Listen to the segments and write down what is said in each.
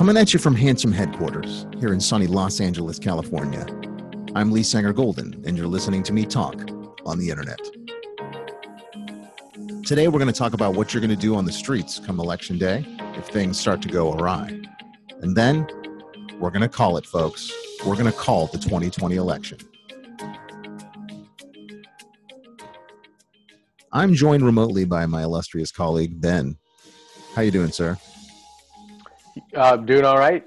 Coming at you from Handsome Headquarters here in sunny Los Angeles, California. I'm Lee Sanger Golden, and you're listening to me talk on the internet. Today, we're going to talk about what you're going to do on the streets come election day if things start to go awry. And then we're going to call it, folks. We're going to call the 2020 election. I'm joined remotely by my illustrious colleague, Ben. How you doing, sir? Uh, doing all right.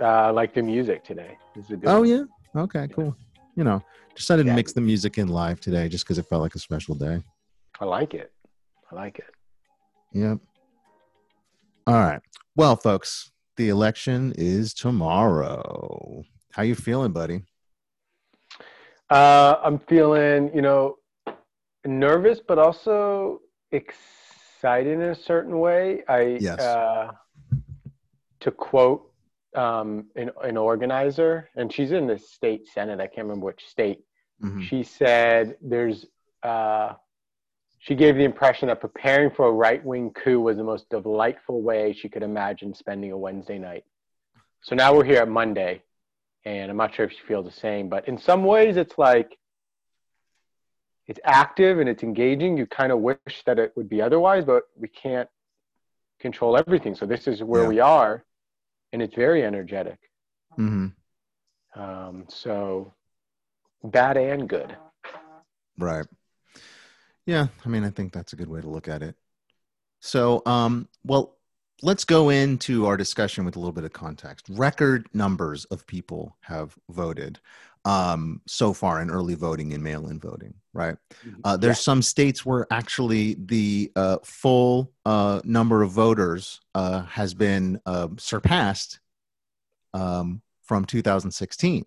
Uh, I like the music today. This is a good Oh one. yeah. Okay. Cool. You know, decided to mix the music in live today just because it felt like a special day. I like it. I like it. Yep. All right. Well, folks, the election is tomorrow. How you feeling, buddy? Uh, I'm feeling, you know, nervous, but also excited in a certain way. I, Yes. uh, to quote um, an, an organizer, and she's in the state senate. I can't remember which state. Mhm. She said there's. Uh, she gave the impression that preparing for a right-wing coup was the most delightful way she could imagine spending a Wednesday night. So now we're here at Monday, and I'm not sure if she feels the same, but in some ways it's like it's active and it's engaging. You kind of wish that it would be otherwise, but we can't control everything. So this is where Yeah. we are, and it's very energetic. Mhm. Um, so bad and good. Right. Yeah, I mean, I think that's a good way to look at it. So, um, well, let's go into our discussion with a little bit of context. Record numbers of people have voted um, so far in early voting and mail-in voting. Right. Uh, there's some states where actually the uh, full uh, number of voters uh, has been uh, surpassed um, from 2016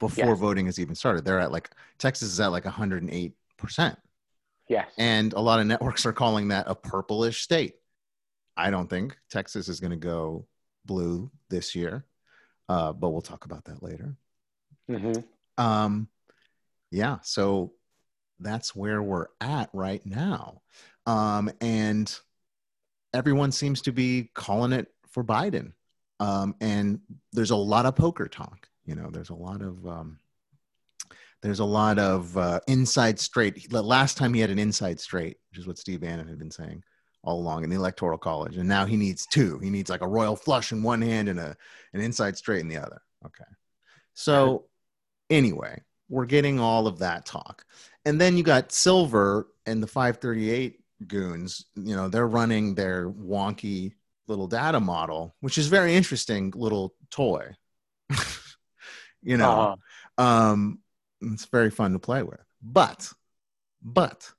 before Yes. voting has even started. They're at like Texas is at like 108 percent, yes. and a lot of networks are calling that a purplish state. I don't think Texas is going to go blue this year, uh, but we'll talk about that later. Mhm. Um, yeah, so that's where we're at right now. Um, and everyone seems to be calling it for Biden. Um, and there's a lot of poker talk. You know, there's a lot of um, there's a lot of uh, inside straight. The last time he had an inside straight, which is what Steve Bannon had been saying all along in the electoral college, and now he needs two. He needs like a royal flush in one hand and a an inside straight in the other. Okay, so anyway, we're getting all of that talk. And then you got Silver and the 538 goons, you know, they're running their wonky little data model, which is very interesting little toy. you know, Uh-huh. um it's very fun to play with. But but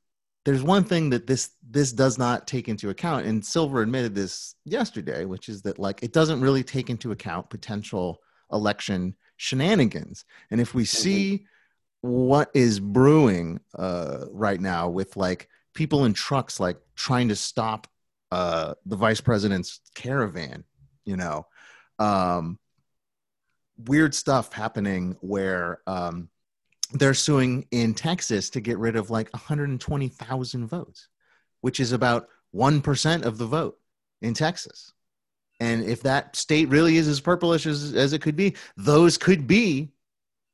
there's one thing that this this does not take into account and Silver admitted this yesterday, which is that like it doesn't really take into account potential election shenanigans. And if we see what is brewing uh, right now with like people in trucks like trying to stop uh, the vice president's caravan, you know, um, weird stuff happening where um, they're suing in Texas to get rid of like 120,000 votes, which is about 1% of the vote in Texas. And if that state really is as purplish as, as it could be, those could be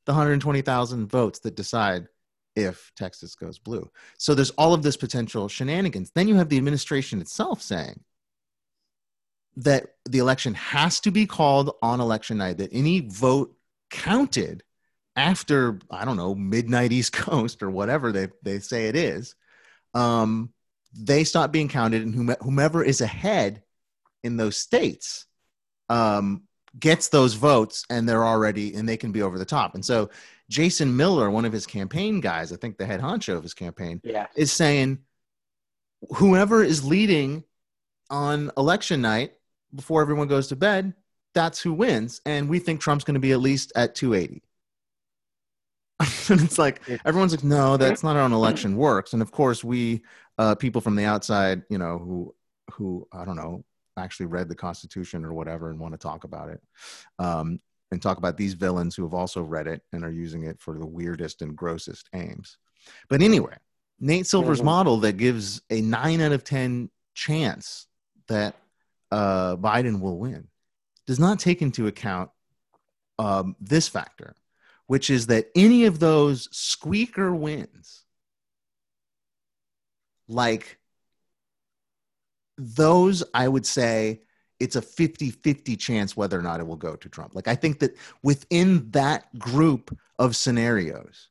the 120,000 votes that decide if Texas goes blue. So there's all of this potential shenanigans. Then you have the administration itself saying that the election has to be called on election night, that any vote counted after, I don't know, midnight East Coast or whatever they, they say it is, um, they stop being counted, and whomever is ahead in those states um, gets those votes, and they're already and they can be over the top. And so, Jason Miller, one of his campaign guys, I think the head honcho of his campaign, Yes. is saying whoever is leading on election night before everyone goes to bed, that's who wins. And we think Trump's going to be at least at 280. and it's like everyone's like, no, that's not how an election works. And of course, we uh, people from the outside, you know, who who I don't know, actually read the Constitution or whatever and want to talk about it, um, and talk about these villains who have also read it and are using it for the weirdest and grossest aims. But anyway, Nate Silver's Mhm. model that gives a nine out of ten chance that uh, Biden will win does not take into account um, this factor, which is that any of those squeaker wins, like those, I would say it's a 50 50 chance whether or not it will go to Trump. Like, I think that within that group of scenarios,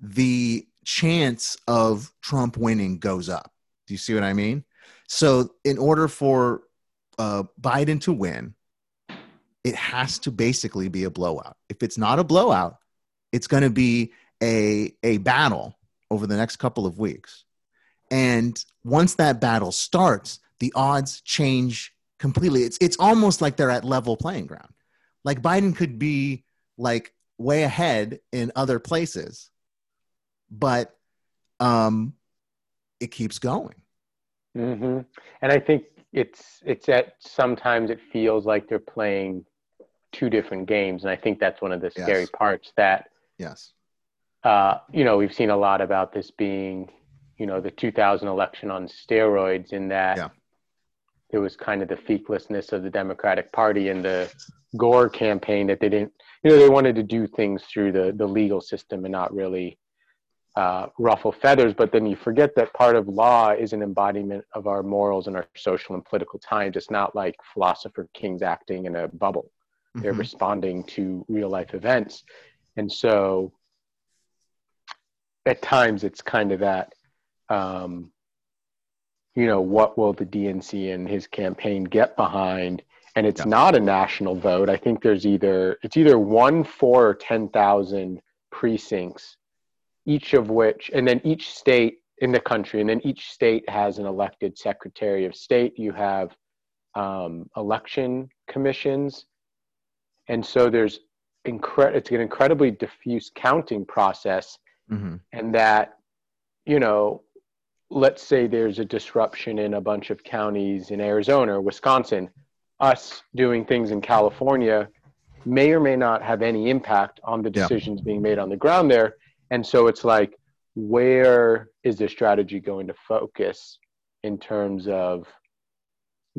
the chance of Trump winning goes up. Do you see what I mean? So, in order for uh, Biden to win, it has to basically be a blowout. If it's not a blowout, it's going to be a, a battle over the next couple of weeks. And once that battle starts, the odds change completely. It's, it's almost like they're at level playing ground. Like Biden could be like way ahead in other places, but um, it keeps going. Mm-hmm. And I think it's it's at sometimes it feels like they're playing two different games, and I think that's one of the scary yes. parts. That yes, uh, you know, we've seen a lot about this being, you know, the 2000 election on steroids, in that yeah. there was kind of the fecklessness of the Democratic Party and the Gore campaign that they didn't, you know, they wanted to do things through the the legal system and not really uh, ruffle feathers, but then you forget that part of law is an embodiment of our morals and our social and political times. It's not like philosopher kings acting in a bubble. Mm-hmm. They're responding to real life events. And so at times it's kind of that, um, you know, what will the DNC and his campaign get behind? And it's yeah. not a national vote. I think there's either, it's either one, four, or 10,000 precincts each of which, and then each state in the country, and then each state has an elected secretary of state. You have um, election commissions, and so there's incre- it's an incredibly diffuse counting process, mm-hmm. and that you know, let's say there's a disruption in a bunch of counties in Arizona or Wisconsin, us doing things in California may or may not have any impact on the decisions yeah. being made on the ground there and so it's like where is the strategy going to focus in terms of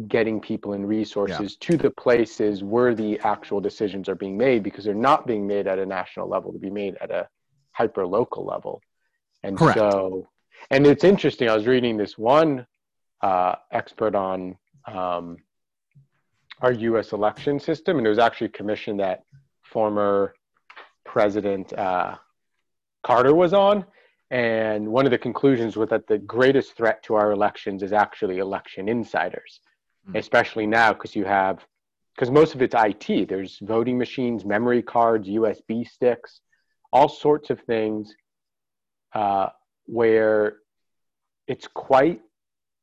getting people and resources yeah. to the places where the actual decisions are being made because they're not being made at a national level to be made at a hyper local level and Correct. so and it's interesting i was reading this one uh, expert on um, our us election system and it was actually commissioned that former president uh, Carter was on. And one of the conclusions was that the greatest threat to our elections is actually election insiders, mm-hmm. especially now because you have, because most of it's IT. There's voting machines, memory cards, USB sticks, all sorts of things uh, where it's quite,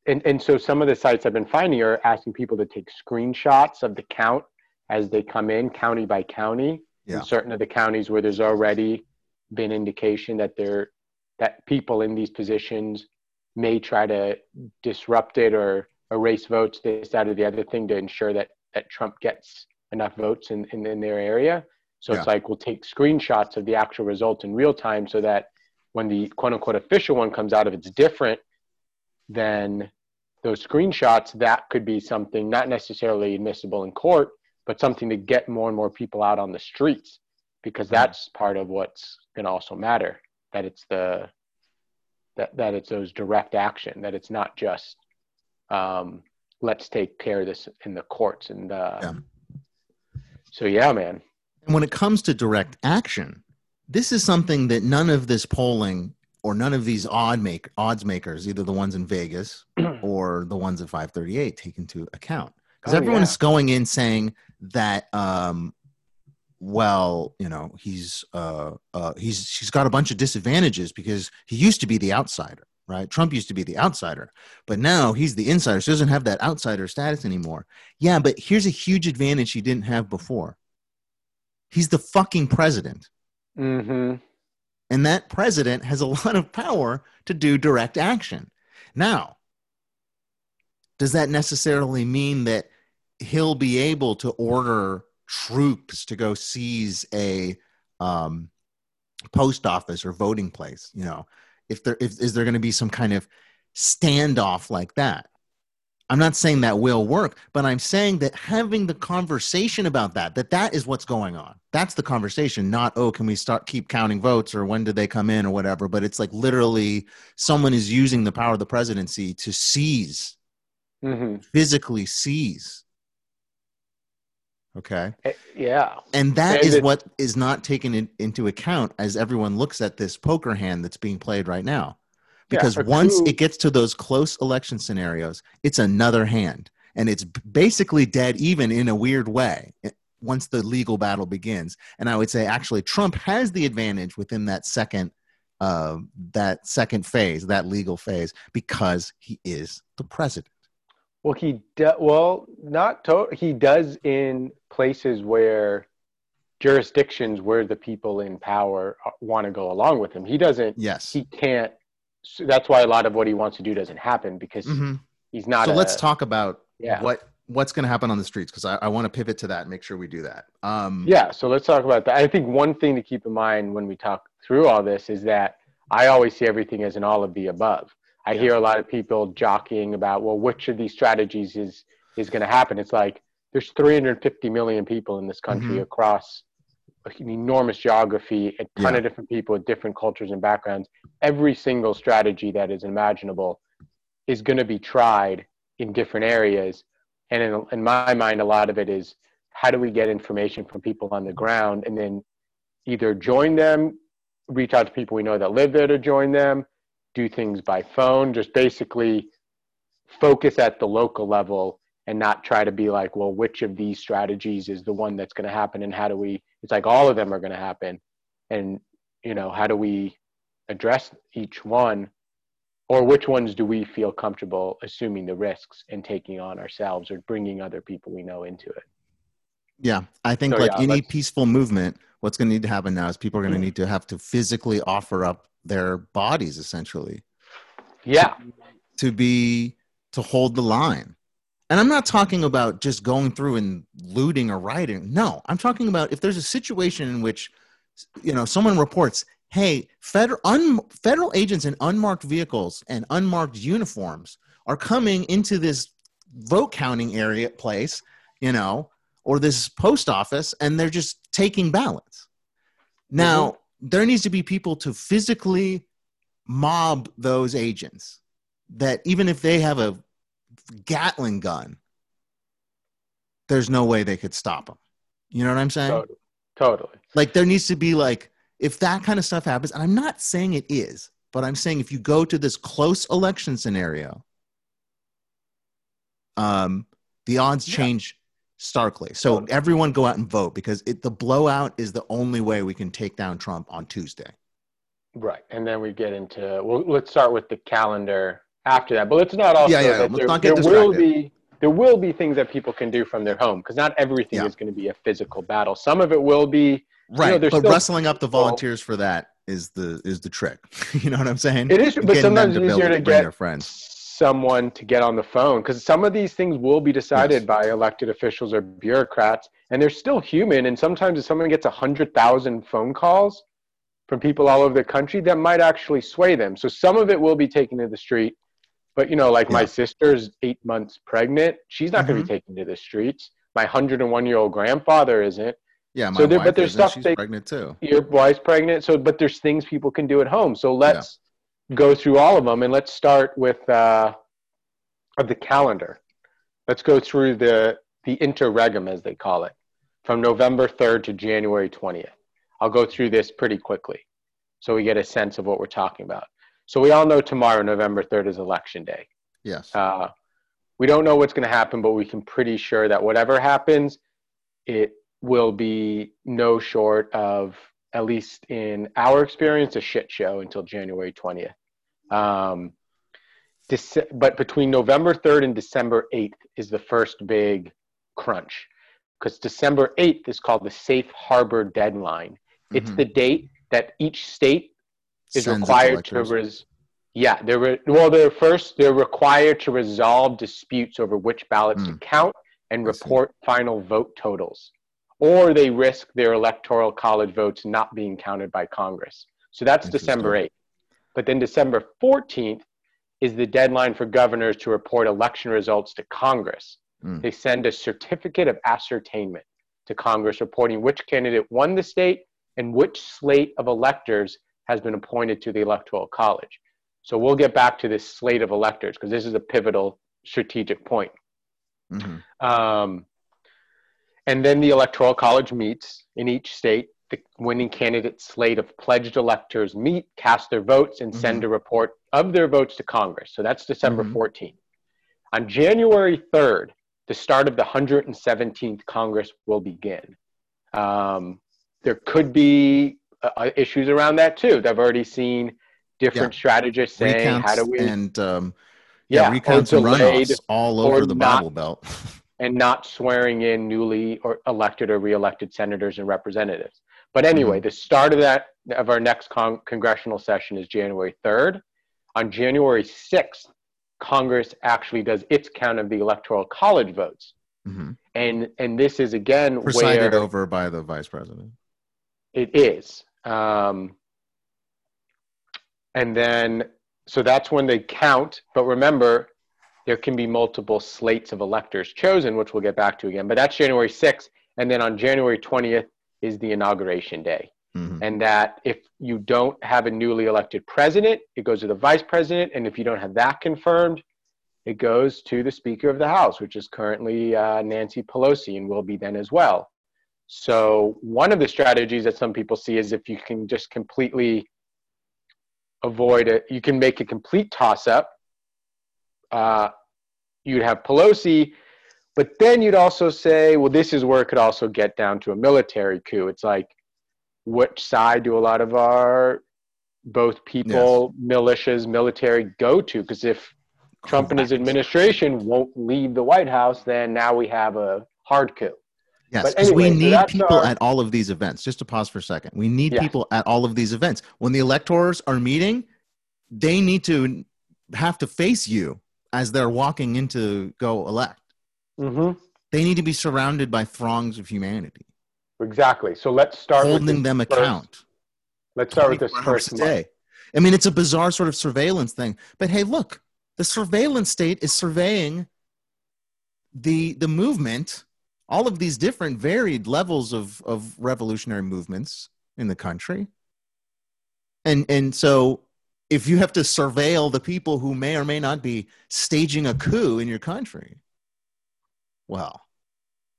and, and so some of the sites I've been finding are asking people to take screenshots of the count as they come in, county by county. Yeah. In certain of the counties where there's already been indication that there that people in these positions may try to disrupt it or erase votes, this, that, or the other thing to ensure that that Trump gets enough votes in, in, in their area. So yeah. it's like we'll take screenshots of the actual results in real time so that when the quote unquote official one comes out, if it's different than those screenshots, that could be something not necessarily admissible in court, but something to get more and more people out on the streets because mm-hmm. that's part of what's going to also matter that it's the that, that it's those direct action that it's not just um, let's take care of this in the courts and uh, yeah. so yeah man and when it comes to direct action this is something that none of this polling or none of these odd make odds makers either the ones in vegas or the ones at 538 take into account because oh, everyone's yeah. going in saying that um, well, you know, he's uh, uh, he's he's got a bunch of disadvantages because he used to be the outsider, right? Trump used to be the outsider, but now he's the insider, so he doesn't have that outsider status anymore. Yeah, but here's a huge advantage he didn't have before. He's the fucking president. Mm-hmm. And that president has a lot of power to do direct action. Now, does that necessarily mean that he'll be able to order troops to go seize a um, post office or voting place. You know, if there if, is there going to be some kind of standoff like that? I'm not saying that will work, but I'm saying that having the conversation about that, that that is what's going on. That's the conversation, not, oh, can we start keep counting votes or when did they come in or whatever. But it's like literally someone is using the power of the presidency to seize, hmm physically seize. Okay. Eh, Yeah. And that And is it- what is not taken in, into account as everyone looks at this poker hand that's being played right now. Yeah, Because for once coup- it gets to those close election scenarios, it's another hand. And it's basically dead even in a weird way once the legal battle begins. And I would say actually Trump has the advantage within that second uh, that second phase, that legal phase, because he is the president. Well, he do, well not to, he does in places where jurisdictions where the people in power want to go along with him. He doesn't. Yes. He can't. So that's why a lot of what he wants to do doesn't happen because Mhm. he's not. so a- let's talk about Yeah. what what's going to happen on the streets because I, I want to pivot to that and make sure we do that. Um, Yeah, so let's talk about that. I think one thing to keep in mind when we talk through all this is that I always see everything as an all of the above. I hear a lot of people jockeying about, well, which of these strategies is is going to happen? It's like there's 350 million people in this country Mhm. across an enormous geography, a ton Yeah. of different people with different cultures and backgrounds. Every single strategy that is imaginable is going to be tried in different areas. And in, in my mind, a lot of it is how do we get information from people on the ground and then either join them, reach out to people we know that live there to join them, do things by phone, just basically focus at the local level and not try to be like, well, which of these strategies is the one that's going to happen and how do we, it's like all of them are going to happen. And, you know, how do we address each one or which ones do we feel comfortable assuming the risks and taking on ourselves or bringing other people we know into it? Yeah, I think So, like yeah, any peaceful movement, what's going to need to happen now is people are going to Mhm. need to have to physically offer up their bodies essentially Yeah. to be to hold the line. And I'm not talking about just going through and looting or rioting. No, I'm talking about if there's a situation in which you know someone reports, "Hey, federal un, federal agents in unmarked vehicles and unmarked uniforms are coming into this vote counting area place, you know, or this post office and they're just taking ballots." Now, mm-hmm. there needs to be people to physically mob those agents that even if they have a Gatling gun, there's no way they could stop them. You know what I'm saying? Totally. Totally. Like there needs to be like if that kind of stuff happens, and I'm not saying it is, but I'm saying if you go to this close election scenario, um, the odds Yeah. change starkly. So Totally. everyone go out and vote because it, the blowout is the only way we can take down Trump on Tuesday. Right. And then we get into well let's start with the calendar after that. But let's not also Yeah, yeah, that let's there, not get there will be there will be things that people can do from their home because not everything Yeah. is going to be a physical battle. Some of it will be Right, there's but wrestling up the volunteers for that is the is the trick. you know what I'm saying? it is but sometimes it's easier to get their friends. someone to get on the phone because some of these things will be decided Yes. by elected officials or bureaucrats and they're still human and sometimes if someone gets a 100,000 phone calls from people all over the country that might actually sway them so some of it will be taken to the street but you know like my sister's 8 months pregnant. She's not going to be taken to the streets. My 101 year old grandfather isn't. Yeah, my So there- wife but there's isn't. stuff she's they- pregnant too. your wife's pregnant. So but there's things people can do at home. So let's go through all of them and let's start with uh of the calendar. Let's go through the the interregnum as they call it from november 3rd to january 20th i'll go through this pretty quickly so we get a sense of what we're talking about so we all know tomorrow november 3rd is election day Yes. uh, we don't know what's going to happen, but we can pretty sure that whatever happens, it will be no short of, at least in our experience, a shit show until January 20th. Um, Dece- but between November 3rd and December 8th is the first big crunch because December 8th is called the safe harbor deadline. It's Mhm. the date that each state is required to res- yeah they're re- well they're first they're required to resolve disputes over which ballots to Mm. count and report final vote totals or they risk their electoral college votes not being counted by congress so that's december 8th but then december 14th is the deadline for governors to report election results to Congress. Mm. They send a certificate of ascertainment to Congress reporting which candidate won the state and which slate of electors has been appointed to the Electoral College. So we'll get back to this slate of electors because this is a pivotal strategic point. Mhm. Um, and then the Electoral College meets in each state. The winning candidate slate of pledged electors meet, cast their votes, and send a report of their votes to Congress. So that's December Mhm. 14th. On January 3rd, the start of the 117th Congress will begin. Um, there could be uh, uh, issues around that too. I've already seen different strategists saying, recounts "How do we?" and um, yeah, yeah, recounts and runoffs all over the not- Bible Belt. and not swearing in newly or elected or reelected senators and representatives. But anyway, Mm-hmm. the start of that of our next con- congressional session is January 3rd. On January 6th, Congress actually does its count of the electoral college votes. Mhm. And and this is again Presided where over by the vice president. it is. Um, and then, so that's when they count. But remember, there can be multiple slates of electors chosen, which we'll get back to again. But that's January 6th. And then on January 20th is the inauguration day. Mhm. And that if you don't have a newly elected president, it goes to the vice president. And if you don't have that confirmed, it goes to the Speaker of the House, which is currently uh, Nancy Pelosi and will be then as well. So, one of the strategies that some people see is if you can just completely avoid it, you can make a complete toss up. Uh, you'd have Pelosi, but then you'd also say, well, this is where it could also get down to a military coup. It's like, which side do a lot of our both people, militias, military go to? Because if Trump and his administration won't leave the White House, then now we have a hard coup. Yes, because we anyway, so need that's people our- at all of these events. Just to pause for a second, we need Yes. people at all of these events. When the electors are meeting, they need to have to face you as they're walking in to go elect. Mm-hmm. They need to be surrounded by throngs of humanity, Exactly. So let's start with holding them first- account. Let's start with this first day. I mean, it's a bizarre sort of surveillance thing. But hey, look, the surveillance state is surveying the the movement, all of these different varied levels of of revolutionary movements in the country. And and so if you have to surveil the people who may or may not be staging a coup in your country, well,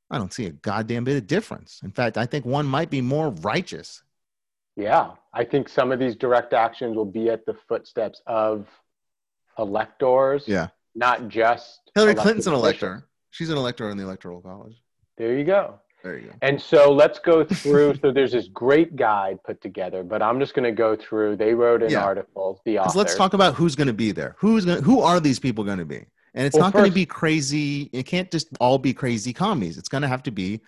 I don't see a goddamn bit of difference. In fact, I think one might be more righteous Yeah, I think some of these direct actions will be at the footsteps of electors, Yeah. not just Hillary Clinton's an elector. She's an elector in the electoral college. There you go. There you go. And so let's go through. so there's this great guide put together, but I'm just going to go through. They wrote an Yeah. article. The author. Let's talk about who's going to be there. Who's going? Who are these people going to be? And it's Well, not going to be crazy. It can't just all be crazy commies. It's going to have to be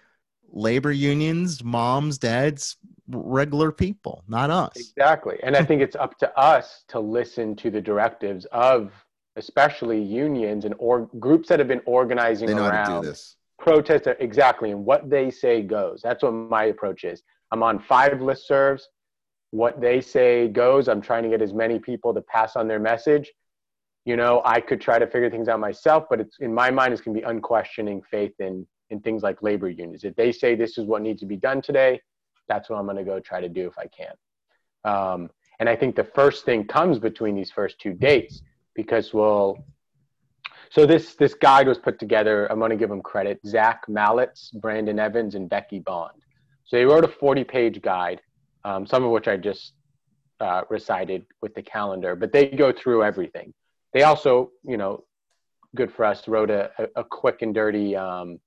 labor unions, moms, dads, regular people, not us. Exactly. And I think it's up to us to listen to the directives of especially unions and or groups that have been organizing They know how to do this. Protest exactly and what they say goes. That's what my approach is. I'm on five listservs what they say goes i'm trying to get as many people to pass on their message. You know i could try to figure things out myself but it's in my mind it's going to be unquestioning faith in in things like labor unions. If they say this is what needs to be done today that's what i'm going to go try to do if i can. Um, and i think the first thing comes between these first two dates because we'll so this this guide was put together. I'm going to give them credit. Zach Malitz, Brandon Evans, and Becky Bond. So they wrote a 40 page guide, um, some of which I just uh, recited with the calendar. But they go through everything. They also, you know, good for us, wrote a, a, a quick and dirty um,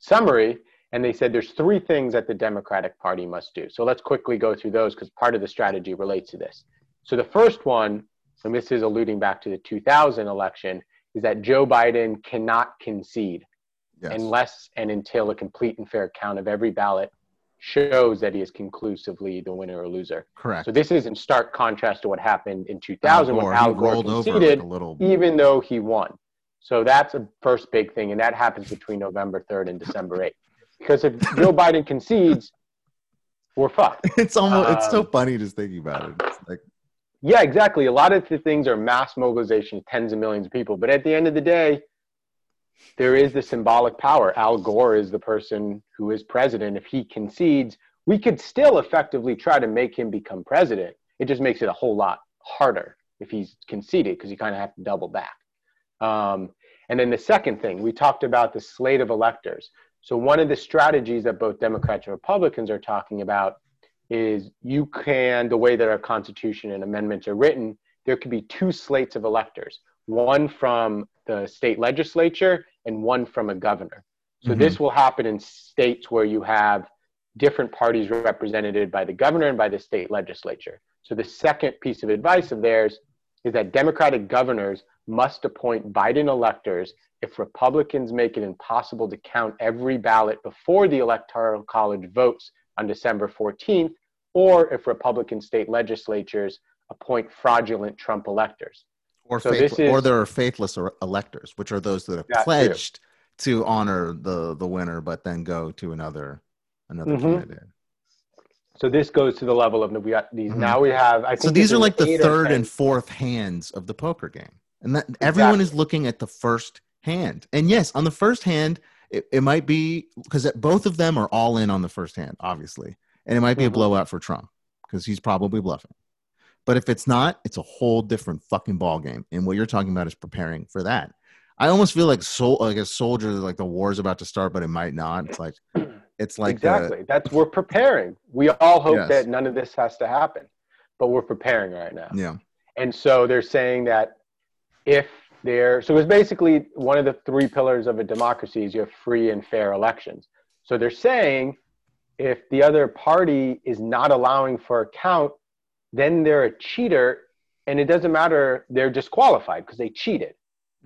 summary. And they said there's three things that the Democratic Party must do. So let's quickly go through those because part of the strategy relates to this. So the first one, and this is alluding back to the 2000 election, is that Joe Biden cannot concede Yes. unless and until a complete and fair count of every ballot shows that he is conclusively the winner or loser. Correct. So this is in stark contrast to what happened in 2000 Al Gore, when Al Gore conceded, like little. even though he won. So that's a first big thing, and that happens between November 3rd and December 8th. Because if Joe Biden concedes, we're fucked. It's almost. it's so Um, funny just thinking about it. It's like yeah, exactly. A lot of the things are mass mobilization, tens of millions of people. But at the end of the day, there is the symbolic power. Al Gore is the person who is president. If he concedes, we could still effectively try to make him become president. It just makes it a whole lot harder if he's conceded because you kind of have to double back. Um, and then the second thing, we talked about the slate of electors. So one of the strategies that both Democrats and Republicans are talking about is you can, the way that our Constitution and amendments are written, there could be two slates of electors, one from the state legislature and one from a governor. So mm-hmm. this will happen in states where you have different parties represented by the governor and by the state legislature. So the second piece of advice of theirs is that Democratic governors must appoint Biden electors if Republicans make it impossible to count every ballot before the Electoral College votes on December 14th, or if Republican state legislatures appoint fraudulent Trump electors. Or, so faith, is, or there are faithless electors, which are those that have pledged too. to honor the, the winner, but then go to another another mm-hmm. candidate. So this goes to the level of we got these. Mm-hmm. Now we have. I think so. These are like the third and fourth hands of the poker game, and that exactly. everyone is looking at the first hand. And yes, on the first hand, it, it might be because both of them are all in on the first hand, obviously, and it might be mm-hmm. a blowout for Trump because he's probably bluffing. But if it's not, it's a whole different fucking ball game. And what you're talking about is preparing for that. I almost feel like so like a soldier, like the war's about to start, but it might not. It's like it's like exactly. A, That's we're preparing. We all hope yes. that none of this has to happen, but we're preparing right now. Yeah. And so they're saying that if there so it's basically one of the three pillars of a democracy is you have free and fair elections so they're saying if the other party is not allowing for a count then they're a cheater and it doesn't matter they're disqualified because they cheated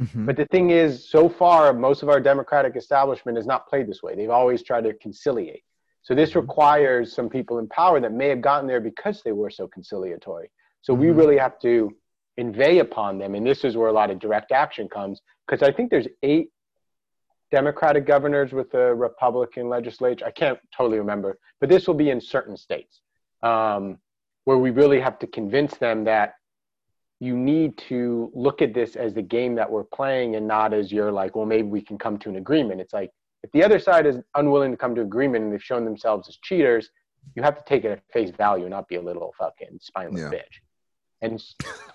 mm-hmm. but the thing is so far most of our democratic establishment has not played this way they've always tried to conciliate so this mm-hmm. requires some people in power that may have gotten there because they were so conciliatory so mm-hmm. we really have to inveigh upon them. And this is where a lot of direct action comes because I think there's eight Democratic governors with a Republican legislature. I can't totally remember, but this will be in certain states um, where we really have to convince them that you need to look at this as the game that we're playing and not as you're like, well, maybe we can come to an agreement. It's like if the other side is unwilling to come to agreement and they've shown themselves as cheaters, you have to take it at face value and not be a little fucking spineless yeah. bitch. And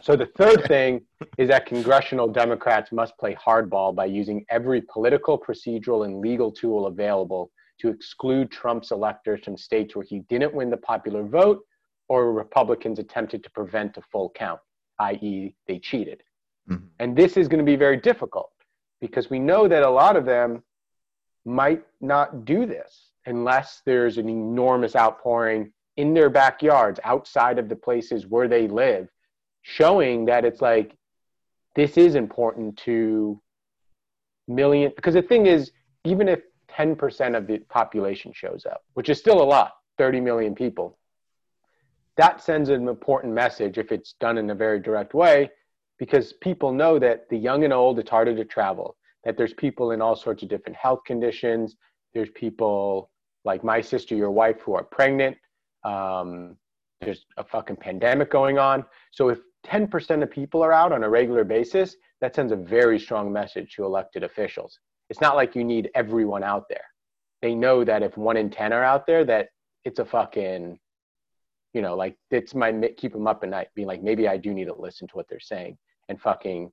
so the third thing is that congressional Democrats must play hardball by using every political, procedural, and legal tool available to exclude Trump's electors from states where he didn't win the popular vote or Republicans attempted to prevent a full count, i.e., they cheated. Mm-hmm. And this is going to be very difficult because we know that a lot of them might not do this unless there's an enormous outpouring in their backyards outside of the places where they live showing that it's like this is important to million because the thing is even if 10% of the population shows up which is still a lot 30 million people that sends an important message if it's done in a very direct way because people know that the young and old it's harder to travel that there's people in all sorts of different health conditions there's people like my sister your wife who are pregnant um, there's a fucking pandemic going on. So if 10% of people are out on a regular basis, that sends a very strong message to elected officials. It's not like you need everyone out there. They know that if one in 10 are out there, that it's a fucking, you know, like it's my keep them up at night, being like, maybe I do need to listen to what they're saying and fucking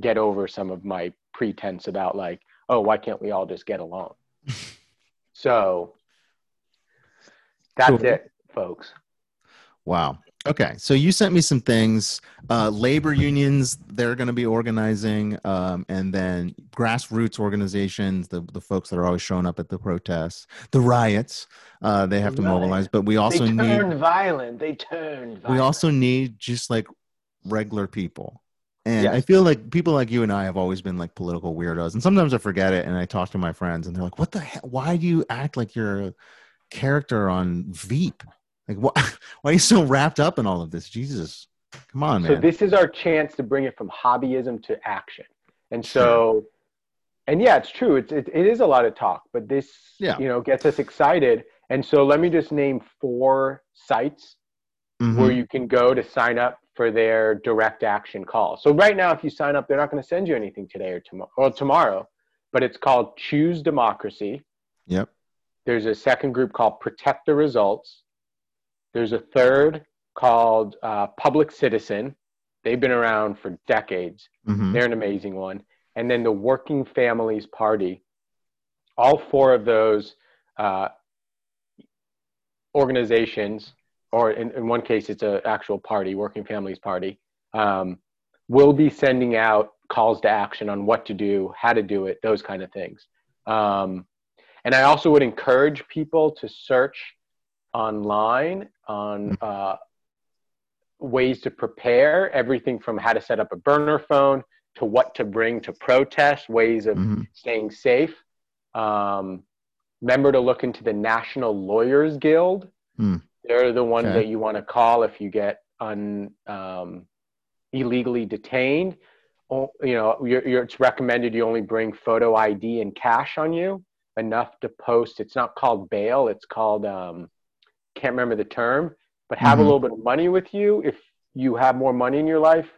get over some of my pretense about like, oh, why can't we all just get along? so that's cool. it, folks. Wow. Okay, so you sent me some things. Uh, labor unions, they're going to be organizing, um, and then grassroots organizations, the, the folks that are always showing up at the protests, the riots, uh, they have to mobilize. But we also they turned need violent. They turned. Violent. We also need just like regular people. And yes. I feel like people like you and I have always been like political weirdos. And sometimes I forget it and I talk to my friends and they're like, what the hell? Why do you act like you're a character on Veep? Like, why, why are you so wrapped up in all of this? Jesus, come on, man. So this is our chance to bring it from hobbyism to action. And so, and yeah, it's true. It's, it, it is a lot of talk, but this, yeah. you know, gets us excited. And so let me just name four sites mm-hmm. where you can go to sign up for their direct action call. So right now, if you sign up, they're not going to send you anything today or tomorrow, or tomorrow, but it's called Choose Democracy. Yep. There's a second group called Protect the Results. There's a third called uh, Public Citizen. They've been around for decades. Mhm. They're an amazing one. And then the Working Families Party. All four of those uh, organizations, or in, in one case, it's an actual party, Working Families Party, um, will be sending out calls to action on what to do, how to do it, those kind of things. Um, and I also would encourage people to search online on uh, ways to prepare everything from how to set up a burner phone to what to bring to protest, ways of Mhm. staying safe. Um, remember to look into the National Lawyers Guild. Hmm. They're the ones Okay. that you want to call if you get un, um, illegally detained. Oh, you know, you're, you're, it's recommended you only bring photo ID and cash on you, enough to post. It's not called bail. It's called um, can't remember the term, but have Mhm. a little bit of money with you. If you have more money in your life,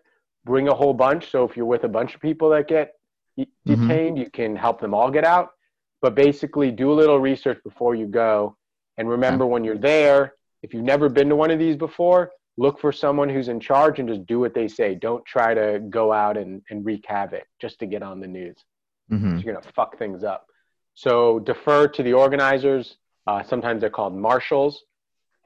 bring a whole bunch. So if you're with a bunch of people that get Mhm. detained, you can help them all get out. But basically, do a little research before you go. And remember, when you're there, if you've never been to one of these before, look for someone who's in charge and just do what they say. Don't try to go out and, and wreak havoc just to get on the news Mhm. you're going to fuck things up. So defer to the organizers. Uh, sometimes they're called marshals,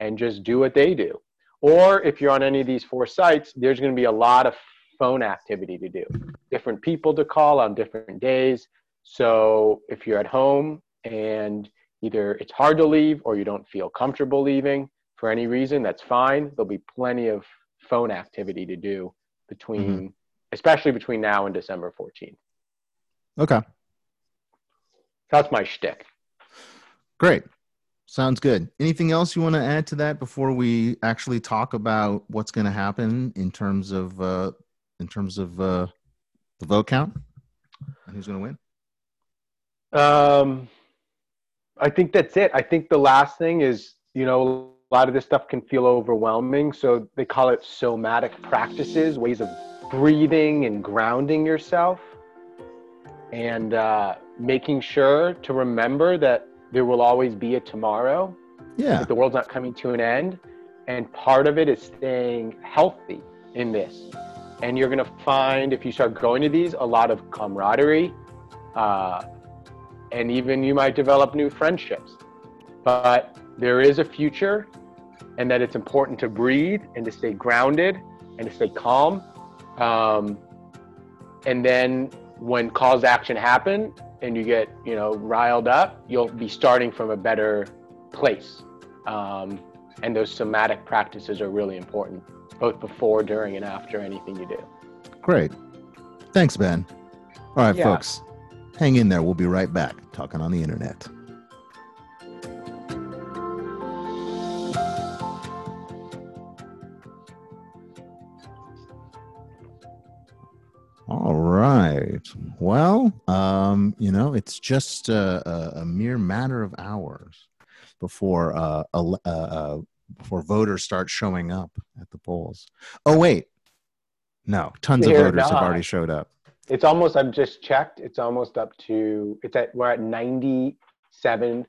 and just do what they do. Or if you're on any of these four sites, there's going to be a lot of phone activity to do, different people to call on different days. So if you're at home and either it's hard to leave or you don't feel comfortable leaving for any reason, that's fine. There'll be plenty of phone activity to do between, mm-hmm. especially between now and December 14th. Okay. That's my shtick. Great. Sounds good. Anything else you want to add to that before we actually talk about what's going to happen in terms of uh, in terms of uh, the vote count and who's going to win? Um, I think that's it. I think the last thing is, you know, a lot of this stuff can feel overwhelming. So they call it somatic practices, ways of breathing and grounding yourself, and uh, making sure to remember that there will always be a tomorrow. Yeah. the world's not coming to an end. And part of it is staying healthy in this. And you're going to find, if you start going to these, a lot of camaraderie. Uh, and even you might develop new friendships. But there is a future, and that it's important to breathe and to stay grounded and to stay calm. Um, and then when calls to action happen and you get, you know, riled up, you'll be starting from a better place. Um, and those somatic practices are really important, both before, during, and after anything you do. Great. Thanks, Ben. All right, Yeah. folks. Hang in there. We'll be right back talking on the internet. All right. Well, um, you know, it's just a, a, a mere matter of hours before uh, ele- uh, uh, before voters start showing up at the polls. Oh wait, no, tons of They're voters have already showed up. It's almost, I've just checked, it's almost up to, it's at, we're at 97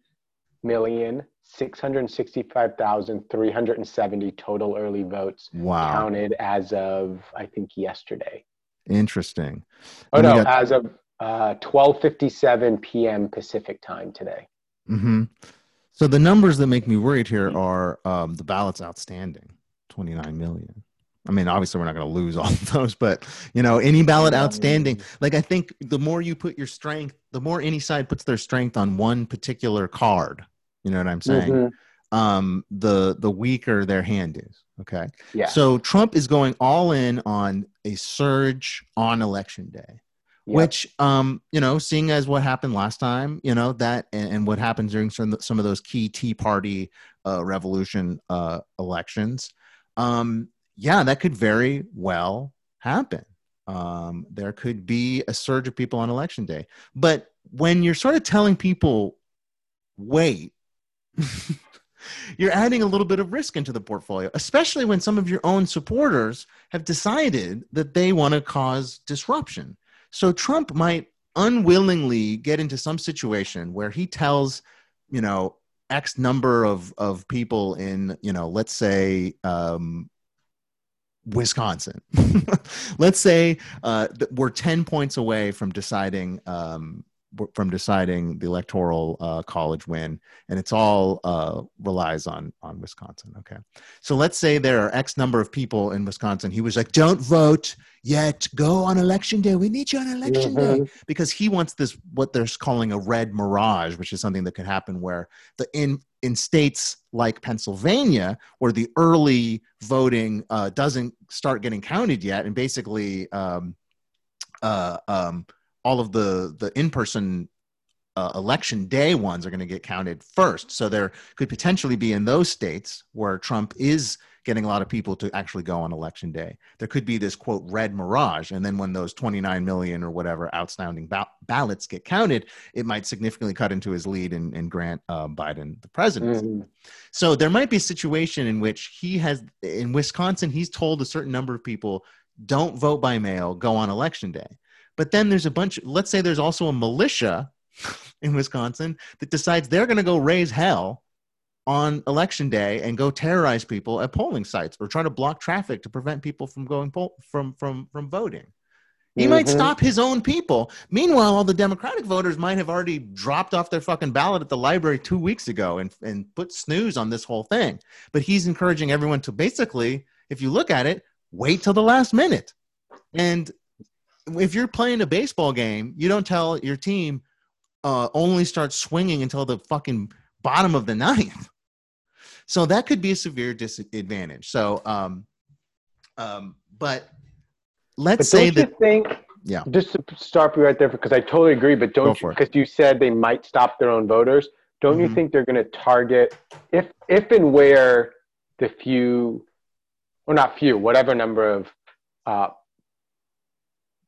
million, 665,370 total early votes Wow, counted as of, I think, yesterday. Interesting. Oh, And no, got- as of uh, 12.57 p.m. Pacific time today. hmm So the numbers that make me worried here are um, the ballots outstanding, 29 million. I mean, obviously we're not going to lose all of those, but you know, any ballot outstanding, like I think the more you put your strength, the more any side puts their strength on one particular card. You know what I'm saying? Mhm. Um, the the weaker their hand is. Okay. Yeah. So Trump is going all in on a surge on election day Yep. which um you know seeing as what happened last time you know that and, and what happened during some, some of those key tea party uh revolution uh elections um yeah that could very well happen um there could be a surge of people on election day but when you're sort of telling people wait you're adding a little bit of risk into the portfolio, especially when some of your own supporters have decided that they want to cause disruption. So Trump might unwillingly get into some situation where he tells, you know, X number of, of people in, you know, let's say um, Wisconsin. let's say uh, we're 10 points away from deciding um, from deciding the electoral uh, college win, and it's all uh, relies on on Wisconsin. Okay, so let's say there are X number of people in Wisconsin. He was like, "Don't vote yet. Go on election day. We need you on election mm-hmm. day," because he wants this what they're calling a red mirage, which is something that could happen where the in in states like Pennsylvania, where the early voting uh, doesn't start getting counted yet, and basically. Um, uh, um, all of the the in person uh, election day ones are going to get counted first. So there could potentially be in those states where Trump is getting a lot of people to actually go on election day. There could be this quote red mirage, and then when those 29 million or whatever outstanding ba- ballots get counted, it might significantly cut into his lead and, and grant uh, Biden the presidency. Mm. So there might be a situation in which he has in Wisconsin, he's told a certain number of people don't vote by mail, go on election day. But then there's a bunch, let's say there's also a militia in Wisconsin that decides they're going to go raise hell on election day and go terrorize people at polling sites or try to block traffic to prevent people from going poll- from from from voting. He mm-hmm. might stop his own people. Meanwhile, all the Democratic voters might have already dropped off their fucking ballot at the library two weeks ago and, and put snooze on this whole thing. But he's encouraging everyone to basically, if you look at it, wait till the last minute. And if you're playing a baseball game, you don't tell your team uh, only start swinging until the fucking bottom of the ninth. So that could be a severe disadvantage. So, um, um, but let's but say that. think, yeah. Just to stop you right there, because I totally agree. But don't you? Because you said they might stop their own voters. Don't mm-hmm. you think they're going to target if if and where the few, or not few, whatever number of uh,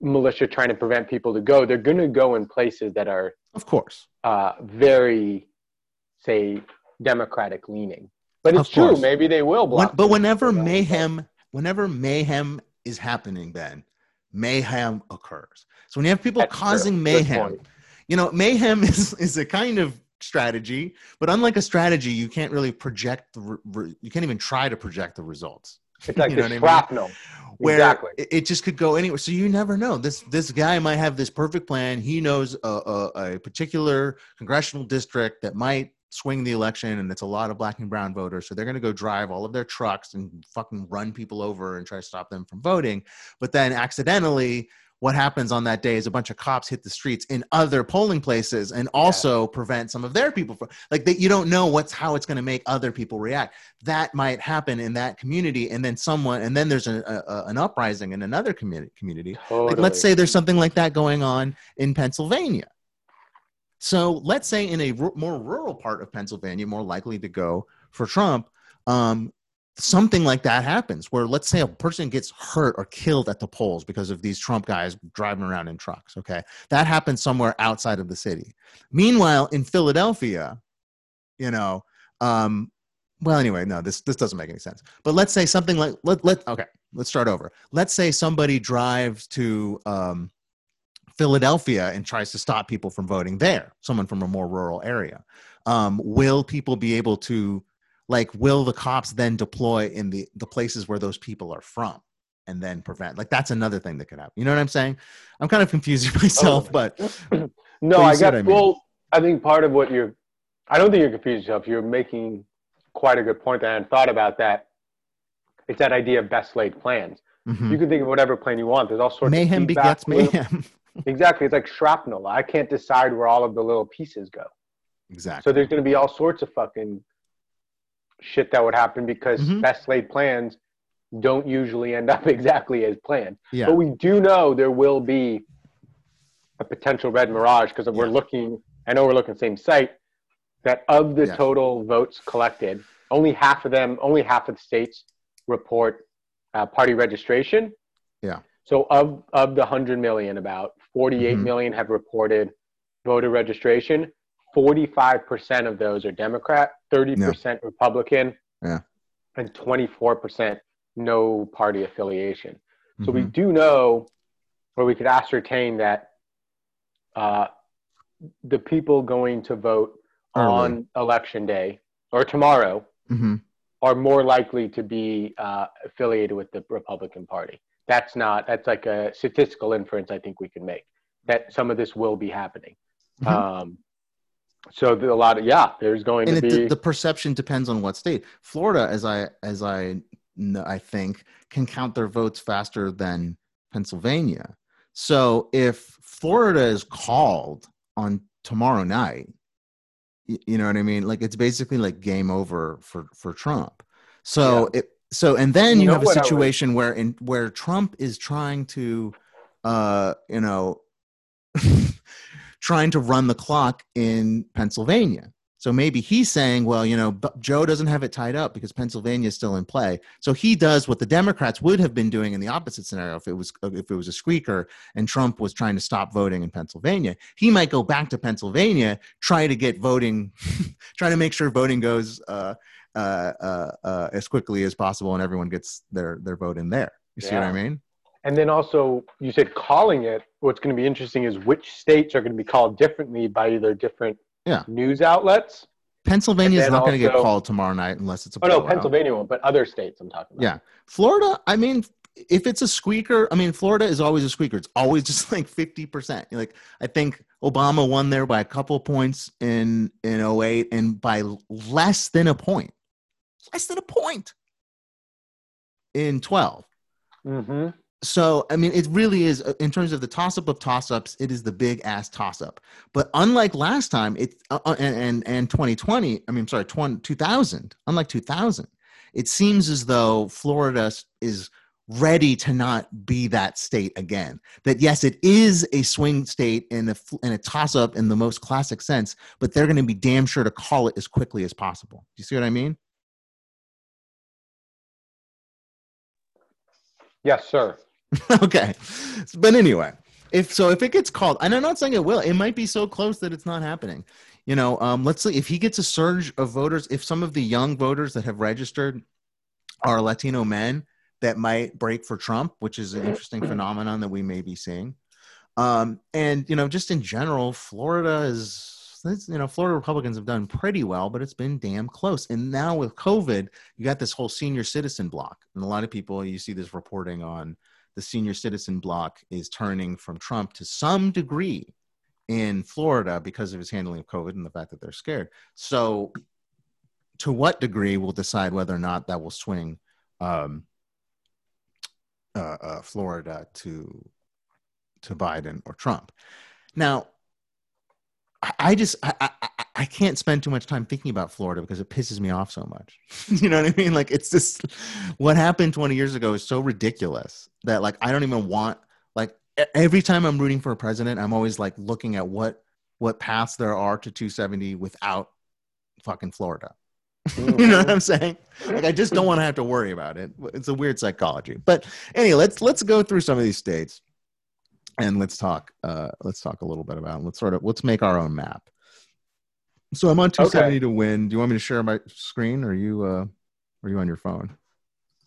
militia trying to prevent people to go, they're going to go in places that are, of course, uh, very, say, democratic leaning. But it's true. Maybe they will block. When, but whenever mayhem, whenever mayhem is happening, then mayhem occurs. So when you have people That's causing true. mayhem, you know, mayhem is is a kind of strategy, but unlike a strategy, you can't really project the. Re, you can't even try to project the results. It's like you the shrapnel. I mean? Where exactly. it just could go anywhere. So you never know. This this guy might have this perfect plan. He knows a, a, a particular congressional district that might swing the election and it's a lot of black and brown voters so they're going to go drive all of their trucks and fucking run people over and try to stop them from voting but then accidentally what happens on that day is a bunch of cops hit the streets in other polling places and also yeah. prevent some of their people from like that you don't know what's how it's going to make other people react that might happen in that community and then someone and then there's a, a, an uprising in another community community totally. like let's say there's something like that going on in pennsylvania so let's say in a r- more rural part of pennsylvania more likely to go for trump um, something like that happens where let's say a person gets hurt or killed at the polls because of these trump guys driving around in trucks okay? That happens somewhere outside of the city. Meanwhile in philadelphia you know um well anyway no this this doesn't make any sense. But let's say something like let, let okay let's start over. Let's say somebody drives to um philadelphia and tries to stop people from voting there someone from a more rural area. Um, will people be able to like will the cops then deploy in the the places where those people are from and then prevent? Like that's another thing that could happen. You know what i'm saying? I'm kind of confusing myself oh. but no i got I mean. well i think part of what you're i don't think you're confusing yourself. You're making quite a good point that i hadn't thought about that. It's that idea of best laid plans. Mm-hmm. you can think of whatever plan you want. There's all sorts mayhem of begets mayhem. Exactly. It's like shrapnel. I can't decide where all of the little pieces go. Exactly. So there's going to be all sorts of fucking shit that would happen because mm-hmm. best laid plans don't usually end up exactly as planned. Yeah. But we do know there will be a potential red mirage because we're looking, I know we're looking at the same site, that of the yeah. total votes collected, only half of them, only half of the states report uh, party registration. Yeah. So of, of the 100 million, about 48 mm-hmm. million have reported voter registration. 45% of those are Democrat, 30% Republican, Yeah. and 24% no party affiliation. So we Mhm. do know, or we could ascertain that uh, the people going to vote Early. on election day or tomorrow Mhm. are more likely to be uh, affiliated with the Republican Party. That's not. That's like a statistical inference I think we can make that some of this will be happening. Mhm. Um, so the, a lot of yeah, there's going and to it, be the, the perception depends on what state. Florida, as I as I I think, can count their votes faster than Pennsylvania. So if Florida is called on tomorrow night, y- you know what I mean? Like it's basically like game over for for Trump. So it so and then You you, know have a would- situation where in where Trump is trying to uh you know trying to run the clock in Pennsylvania. So maybe he's saying, well, you know, Joe doesn't have it tied up because Pennsylvania is still in play. So he does what the Democrats would have been doing in the opposite scenario if it was if it was a squeaker and Trump was trying to stop voting in Pennsylvania. He might go back to Pennsylvania, try to get voting, try to make sure voting goes uh, uh, uh, uh, as quickly as possible and everyone gets their their vote in there. You see what I mean? And then also, you said calling it. What's going to be interesting is which states are going to be called differently by either different Yeah. news outlets. Pennsylvania is not going to get called tomorrow night unless it's a Oh no. Pennsylvania won't, but other states I'm talking about. Yeah. Florida, I mean, if it's a squeaker, I mean, Florida is always a squeaker. It's always just like 50%. Like, I think Obama won there by a couple points in, in 08 and by less than a point. Less than a point in 12. Mm-hmm. So, I mean, it really is, uh, in terms of the toss up of toss ups, it is the big ass toss up. But unlike last time, it, uh, uh, and, and, and 2020, I mean, sorry, 20, 2000, unlike 2000, it seems as though Florida is ready to not be that state again. That yes, it is a swing state and a, and a toss up in the most classic sense, but they're going to be damn sure to call it as quickly as possible. Do you see what I mean? Yes, sir. okay. But anyway if so if it gets called and i'm not saying it will it might be so close that it's not happening. You know um let's see if he gets a surge of voters if some of the young voters that have registered are latino men that might break for trump which is an interesting phenomenon that we may be seeing. Um and you know just in general florida is you know florida republicans have done pretty well but it's been damn close. And now with covid you got this whole senior citizen block. And a lot of people you see this reporting on the senior citizen bloc is turning from Trump to some degree in Florida because of his handling of COVID and the fact that they're scared. So, to what degree will decide whether or not that will swing um, uh, uh, Florida to to Biden or Trump? Now, I, just I, I I- can't spend too much time thinking about Florida because it pisses me off so much. you know what I mean? Like it's just what happened 20 years ago is so ridiculous that like I don't even want like every time I'm rooting for a president, I'm always like looking at what what paths there are to 270 without fucking Florida. you know what I'm saying? Like I just don't want to have to worry about it. It's a weird psychology. But anyway, let's let's go through some of these states and let's talk uh let's talk a little bit about them. let's sort of let's make our own map. So I'm on 270 to win. Do you want me to share my screen or are you uh are you on your phone?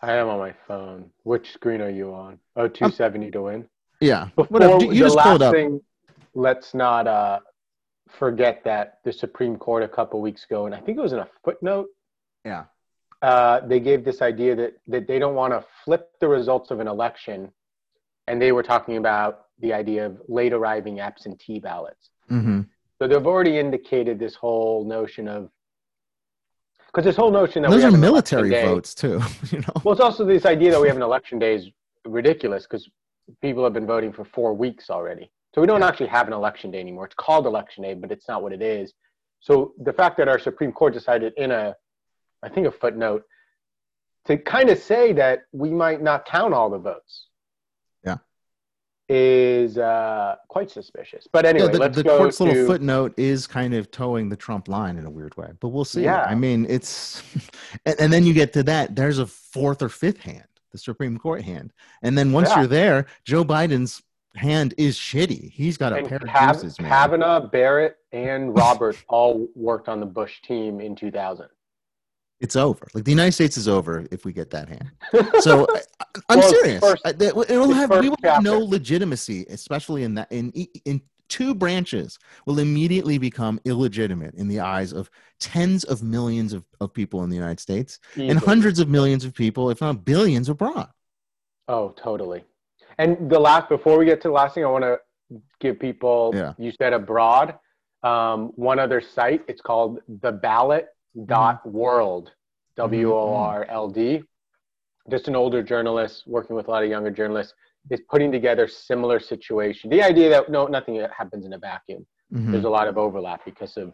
I am on my phone. Which screen are you on? Oh, 270 to win. Yeah. Before Whatever. You just pulled up. thing, let's not uh, forget that the Supreme Court a couple weeks ago, and I think it was in a footnote, Yeah. uh, they gave this idea that, that they don't want to flip the results of an election. And they were talking about the idea of late arriving absentee ballots. Mm-hmm. So they've already indicated this whole notion of, because this whole notion that we Those are military day- votes too. You know. Well, it's also this idea that we have an election day is ridiculous because people have been voting for four weeks already. So we don't actually have an election day anymore. It's called election day, but it's not what it is. So the fact that our Supreme Court decided in a, I think a footnote, to kind of say that we might not count all the votes. Is uh, quite suspicious. But anyway, yeah, the, the court's to. little footnote is kind of toeing the Trump line in a weird way, but we'll see. Yeah. I mean, it's, and, and then you get to that. There's a fourth or fifth hand, the Supreme Court hand, and then once Yeah. you're there, Joe Biden's hand is shitty. He's got a And pair of deuces, man. Kavanaugh, Barrett, and Roberts all worked on the Bush team in 2000. It's over. Like the United States is over if we get that hand. So I, I'm Well, serious. first- I- that- it'll have we will have no legitimacy, especially in that in in two branches will immediately become illegitimate in the eyes of tens of millions of, of people in the United States and hundreds of millions of people, if not billions abroad. Oh, totally. And the last, before we get to the last thing, I want to give people. Yeah. You said abroad. Um, one other site. It's called the Ballot dot World. W O R L D. Just an older journalist working with a lot of younger journalists is putting together similar situation. The idea that no, nothing happens in a vacuum. Mhm. There's a lot of overlap because of,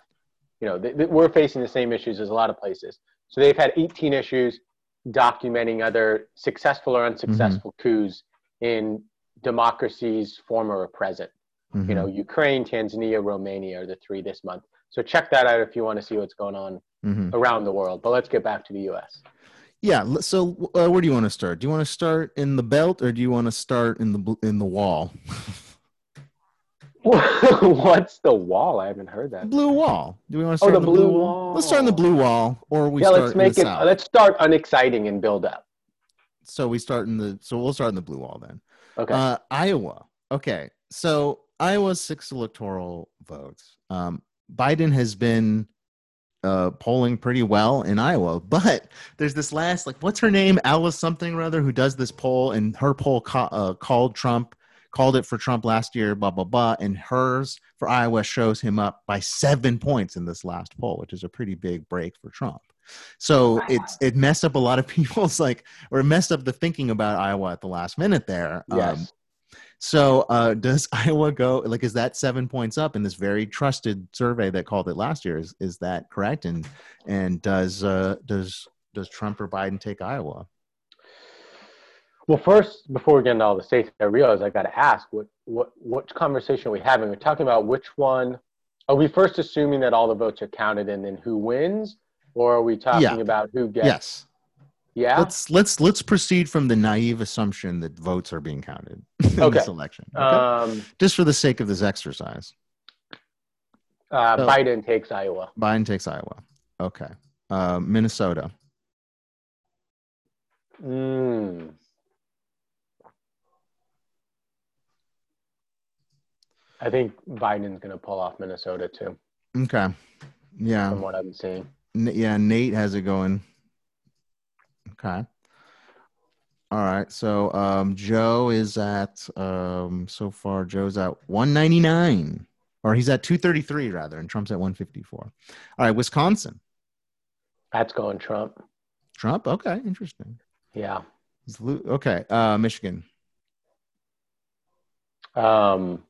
you know, th- th- we're facing the same issues as a lot of places. So they've had 18 issues documenting other successful or unsuccessful coups in democracies, former or present. Mhm. You know, Ukraine, Tanzania, Romania are the three this month. So check that out if you want to see what's going on Mhm. around the world. But let's get back to the U.S. Yeah. So uh, where do you want to start? Do you want to start in the belt or do you want to start in the in the wall? What's the wall? I haven't heard that. blue wall. Do we want to Oh, start the the blue blue wall? Let's start in the blue wall, or we yeah, start let's make it. south. Let's start unexciting and build up. So we start in the. So we'll start in the blue wall then. Okay. Uh, Iowa. Okay, so Iowa's six electoral votes. Um, Biden has been uh, polling pretty well in Iowa, but there's this last like what's her name, Alice something or other, who does this poll, and her poll ca- uh, called Trump, called it for Trump last year, blah blah blah, and hers for Iowa shows him up by seven points in this last poll, which is a pretty big break for Trump. So it's it messed up a lot of people's like, or it messed up the thinking about Iowa at the last minute there. Um, yes. So uh, does Iowa go like is that seven points up in this very trusted survey that called it last year? Is is that correct? And and does uh, does does Trump or Biden take Iowa? Well, first, before we get into all the states, I realize I got to ask what what what conversation are we having? We're talking about which one. Are we first assuming that all the votes are counted and then who wins, or are we talking Yeah. about who gets? Yes. Yeah. Let's let's let's proceed from the naive assumption that votes are being counted in Okay. this election. Okay? Um, Just for the sake of this exercise, uh, So- Biden takes Iowa. Biden takes Iowa. Okay. Uh, Minnesota. Mm. I think Biden's going to pull off Minnesota too, Okay. Yeah. from what I'm seeing. N- yeah, Nate has it going. Okay. All right. So um Joe is at um so far Joe's at 199 or he's at 233 rather and Trump's at 154. All right, Wisconsin. That's going Trump. Trump, okay, interesting. Yeah. Okay, uh Michigan. Um,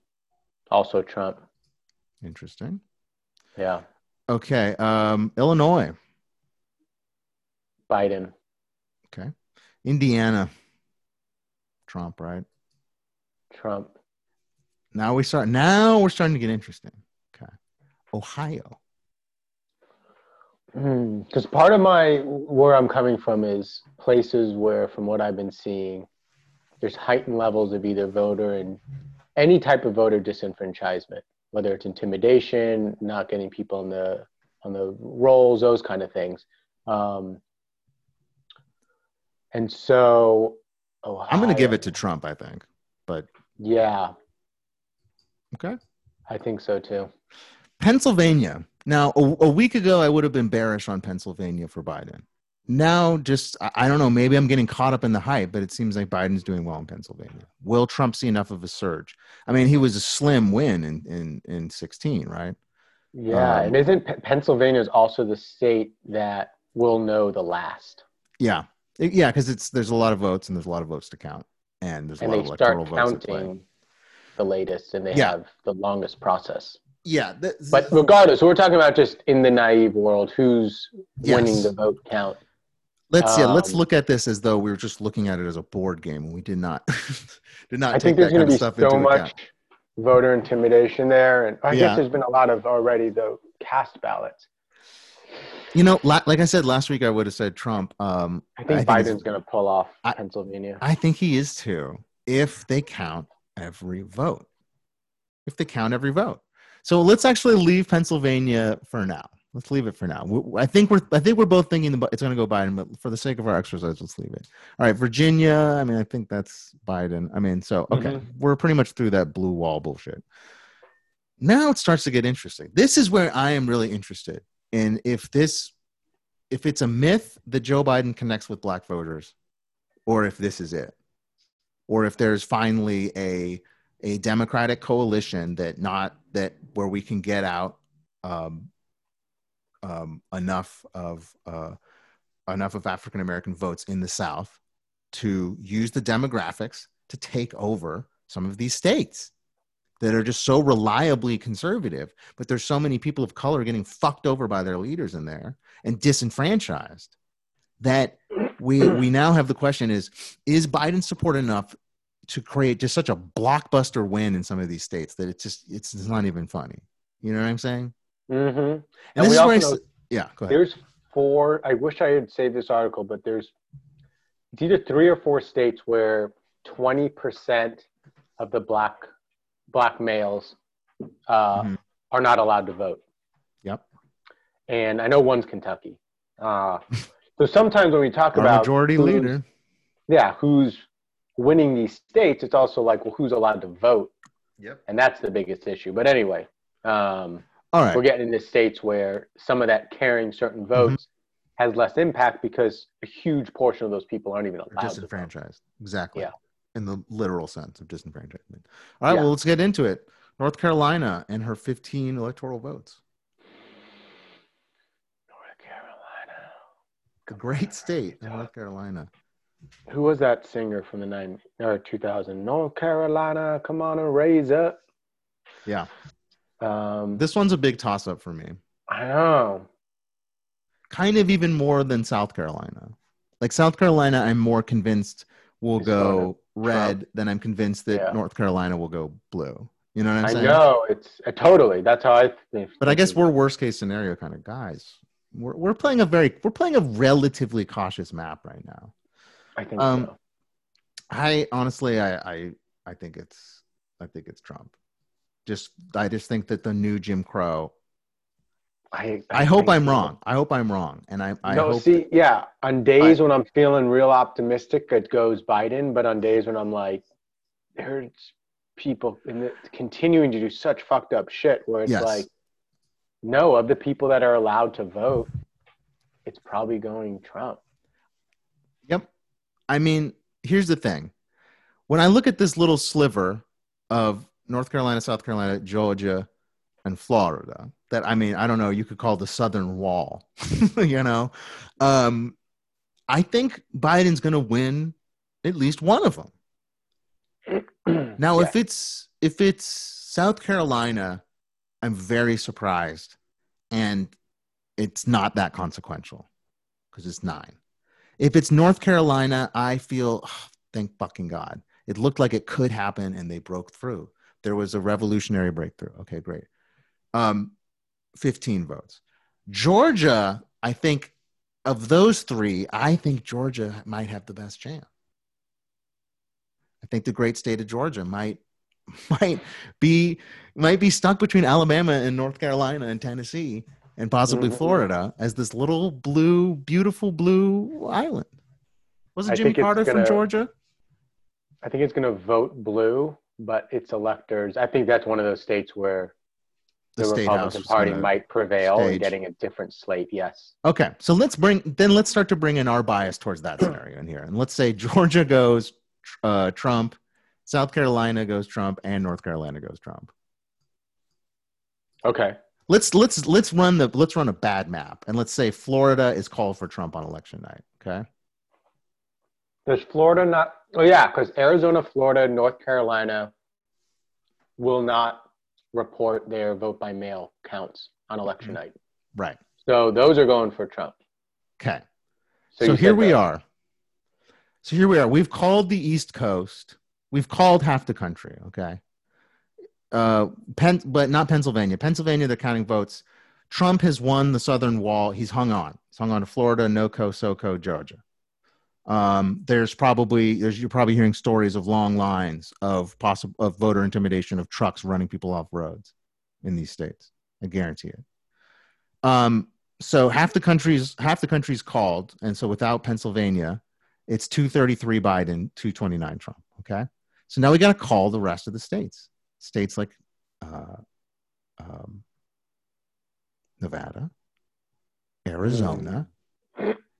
also Trump. Interesting. Yeah. Okay, um Illinois. Biden. Okay. Indiana. Trump, right? Trump. Now we start now we're starting to get interesting. Okay. Ohio. Because part of my where I'm coming from is places where, from what I've been seeing, there's heightened levels of either voter and any type of voter disenfranchisement, whether it's intimidation, not getting people on the on the rolls, those kind of things. Um, and so, Ohio, I'm going to give it to Trump, I think. But Yeah, okay. I think so too. Pennsylvania. Now, a, a week ago, I would have been bearish on Pennsylvania for Biden. Now, just, I, I don't know, maybe I'm getting caught up in the hype, but it seems like Biden's doing well in Pennsylvania. Will Trump see enough of a surge? I mean, he was a slim win in, in, in 16, right? Yeah, Um, and isn't P- Pennsylvania is also the state that will know the last? Yeah. It- yeah, because it's there's a lot of votes and there's a lot of votes to count. And there's a and lot they of start electoral votes at play. counting the latest and they Yeah. have the longest process Yeah. th- but regardless we're talking about just in the naive world who's Yes. winning the vote count Let's yeah, let's Um, look at this as though we were just looking at it as a board game and we did not did not i take think that there's kind going of to be stuff so into much account. voter intimidation there and i Yeah. guess there's been a lot of already the cast ballots You know, like I said last week, I would have said Trump. Um, i think it's- biden's going to pull off I- pennsylvania I think he is too. If they count every vote. If they count every vote. So let's actually leave Pennsylvania for now. Let's leave it for now. We- I think we're I think we're both thinking the, it's going to go Biden, but for the sake of our exercise, let's leave it. All right, Virginia. I mean, I think that's Biden. I mean, so okay, we're pretty much through that blue wall bullshit. Now it starts to get interesting. This is where I am really interested in if this if it's a myth that Joe Biden connects with black voters, or if this is it, or if there's finally a a Democratic coalition that not that where we can get out um, um, enough of uh, enough of African American votes in the South to use the demographics to take over some of these states that are just so reliably conservative, but there's so many people of color getting fucked over by their leaders in there and disenfranchised that we we now have the question is is Biden support enough to create just such a blockbuster win in some of these states that it's just it's, it's not even funny. You know what I'm saying? Mm-hmm. And, And this we is where I, also know- yeah, go ahead. There's four. I wish I had saved this article, but there's it's either three or four states where 20% of the black black males uh, Mhm. are not allowed to vote. Yep. And I know one's Kentucky. Uh, so sometimes when we talk Our about majority who's- leader. yeah, who's winning these states, it's also like, well, who's allowed to vote? Yep. And that's the biggest issue. But anyway, um, All right. we're getting into states where some of that carrying certain votes has less impact because a huge portion of those people aren't even Or allowed to vote. disenfranchised. Exactly. Yeah. In the literal sense of disenfranchisement. All right, Yeah. well, let's get into it. North Carolina and her 15 electoral votes. North Carolina. A great state, North Carolina. Who was that singer from the 90s or 2000? North Carolina, come on and raise up. Yeah. Um, This one's a big toss up for me. I know. Kind of even more than South Carolina. Like South Carolina, I'm more convinced will go red then I'm convinced that Yeah. North Carolina will go blue. You know what I'm saying? I know. It's uh, totally. That's how I think. But I guess we're worst case scenario kind of guys. We're, we're playing a very we're playing a relatively cautious map right now. I think um, so. I honestly, I, I, I think it's, I think it's Trump. Just, I just think that the new Jim Crow. I, I, hope I'm wrong. I hope I'm wrong, and I, I no, hope. see, yeah. On days when I'm feeling real optimistic, it goes Biden. But on days when I'm like, there's people in the, continuing to do such fucked up shit, where it's Yes. like, no, of the people that are allowed to vote, it's probably going Trump. Yep. I mean, here's the thing. When I look at this little sliver of North Carolina, South Carolina, Georgia, and Florida, that I mean, I don't know, you could call the Southern Wall, you know, um, I think Biden's going to win at least one of them. Now, Yeah. if it's if it's South Carolina, I'm very surprised, and it's not that consequential because it's nine. If it's North Carolina, I feel oh, thank fucking God. It looked like it could happen, and they broke through. There was a revolutionary breakthrough. Okay, great. Um, 15 votes. Georgia, I think of those three, I think Georgia might have the best chance. I think the great state of Georgia might might be might be stuck between Alabama and North Carolina and Tennessee and possibly Mhm. Florida as this little blue, beautiful blue island. Wasn't Jimmy Carter from gonna- Georgia? I think it's going to vote blue, but its electors. I think that's one of those states where The the, state Republican Party might prevail in getting a different slate. Yes. Okay, so let's bring then let's start to bring in our bias towards that scenario in here, and let's say Georgia goes uh, Trump, South Carolina goes Trump, and North Carolina goes Trump. Okay. Let's let's let's run the let's run a bad map, and let's say Florida is called for Trump on election night. Okay, Does Florida not? Oh yeah, because Arizona, Florida, North Carolina will not report their vote by mail counts on election Mhm. night. right. So those are going for Trump. Okay, So, so, here we that- are. So here we are. We've called the East Coast. We've called half the country. Okay. Uh, Penn, but not Pennsylvania. Pennsylvania, they're counting votes. Trump has won the Southern Wall. He's hung on. He's hung on to Florida, NoCo, SoCo, Georgia. Um, there's probably there's you're probably hearing stories of long lines of possible of voter intimidation of trucks running people off roads in these states. I guarantee it. Um, so half the country's half the country's called, and so without Pennsylvania, it's 233 Biden, 229 Trump. Okay, so now we got to call the rest of the states. States like uh, um, Nevada, Arizona,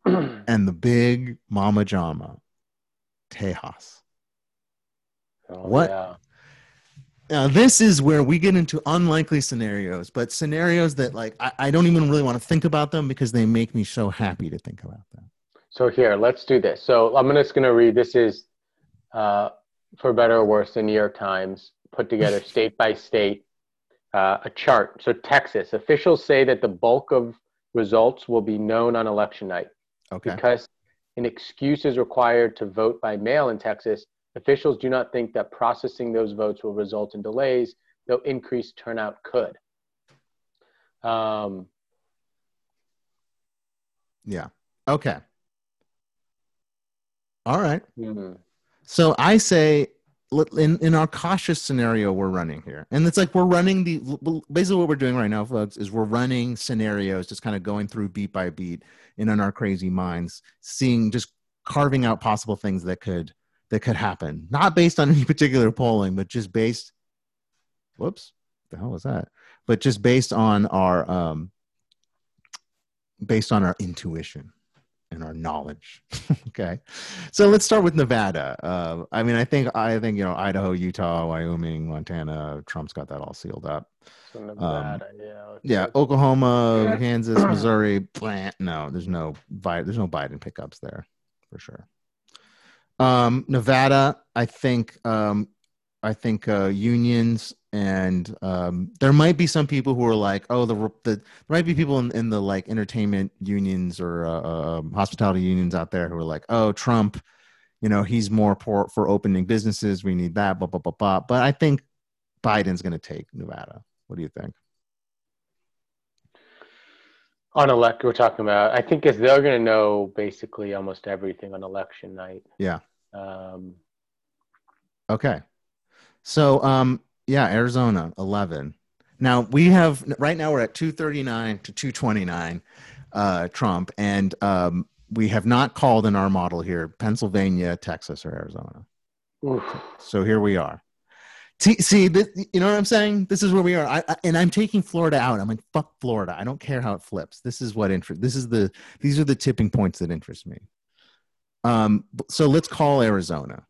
and the big Mama Jama, Tejas. Oh, What? yeah. Now, this is where we get into unlikely scenarios, but scenarios that like I, I don't even really want to think about them because they make me so happy to think about them. So here, let's do this. So I'm just going to read. This is, uh, for better or worse, the New York Times put together state by state uh, a chart. So Texas officials say that the bulk of results will be known on election night Okay. because an excuse is required to vote by mail in Texas. Officials do not think that processing those votes will result in delays, though increased turnout could. Um, Yeah. Okay. All right. hmm. So I say in in our cautious scenario we're running here, and it's like we're running the basically what we're doing right now, folks, is we're running scenarios, just kind of going through beat by beat, and in our crazy minds, seeing just carving out possible things that could that could happen, not based on any particular polling, but just based. Whoops, the hell was that? But just based on our um, based on our intuition and our knowledge. okay, so let's start with Nevada. Uh, I mean, I think I think you know Idaho, Utah, Wyoming, Montana. Trump's got that all sealed up. So Nevada, yeah. Um, Yeah, let's- Oklahoma, Kansas, Missouri. Plant. No, there's no there's no Biden pickups there for sure. Um, Nevada, I think um, I think uh, unions and um, there might be some people who are like, oh, the, the there might be people in, in the like entertainment unions or uh, uh, hospitality unions out there who are like, oh, Trump, you know, he's more for for opening businesses. We need that, blah blah blah blah. But I think Biden's going to take Nevada. What do you think? on elect we're talking about i think is they're going to know basically almost everything on election night Yeah. um, Okay. So um yeah, Arizona 11. Now we have right now we're at 239 to 229 uh Trump and um we have not called in our model here Pennsylvania, Texas or Arizona. oof. So here we are. See, see this, you know what I'm saying? This is where we are. I, I, and I'm taking Florida out. I'm like fuck Florida. I don't care how it flips. This is what interest. This is the these are the tipping points that interest me. Um so let's call Arizona.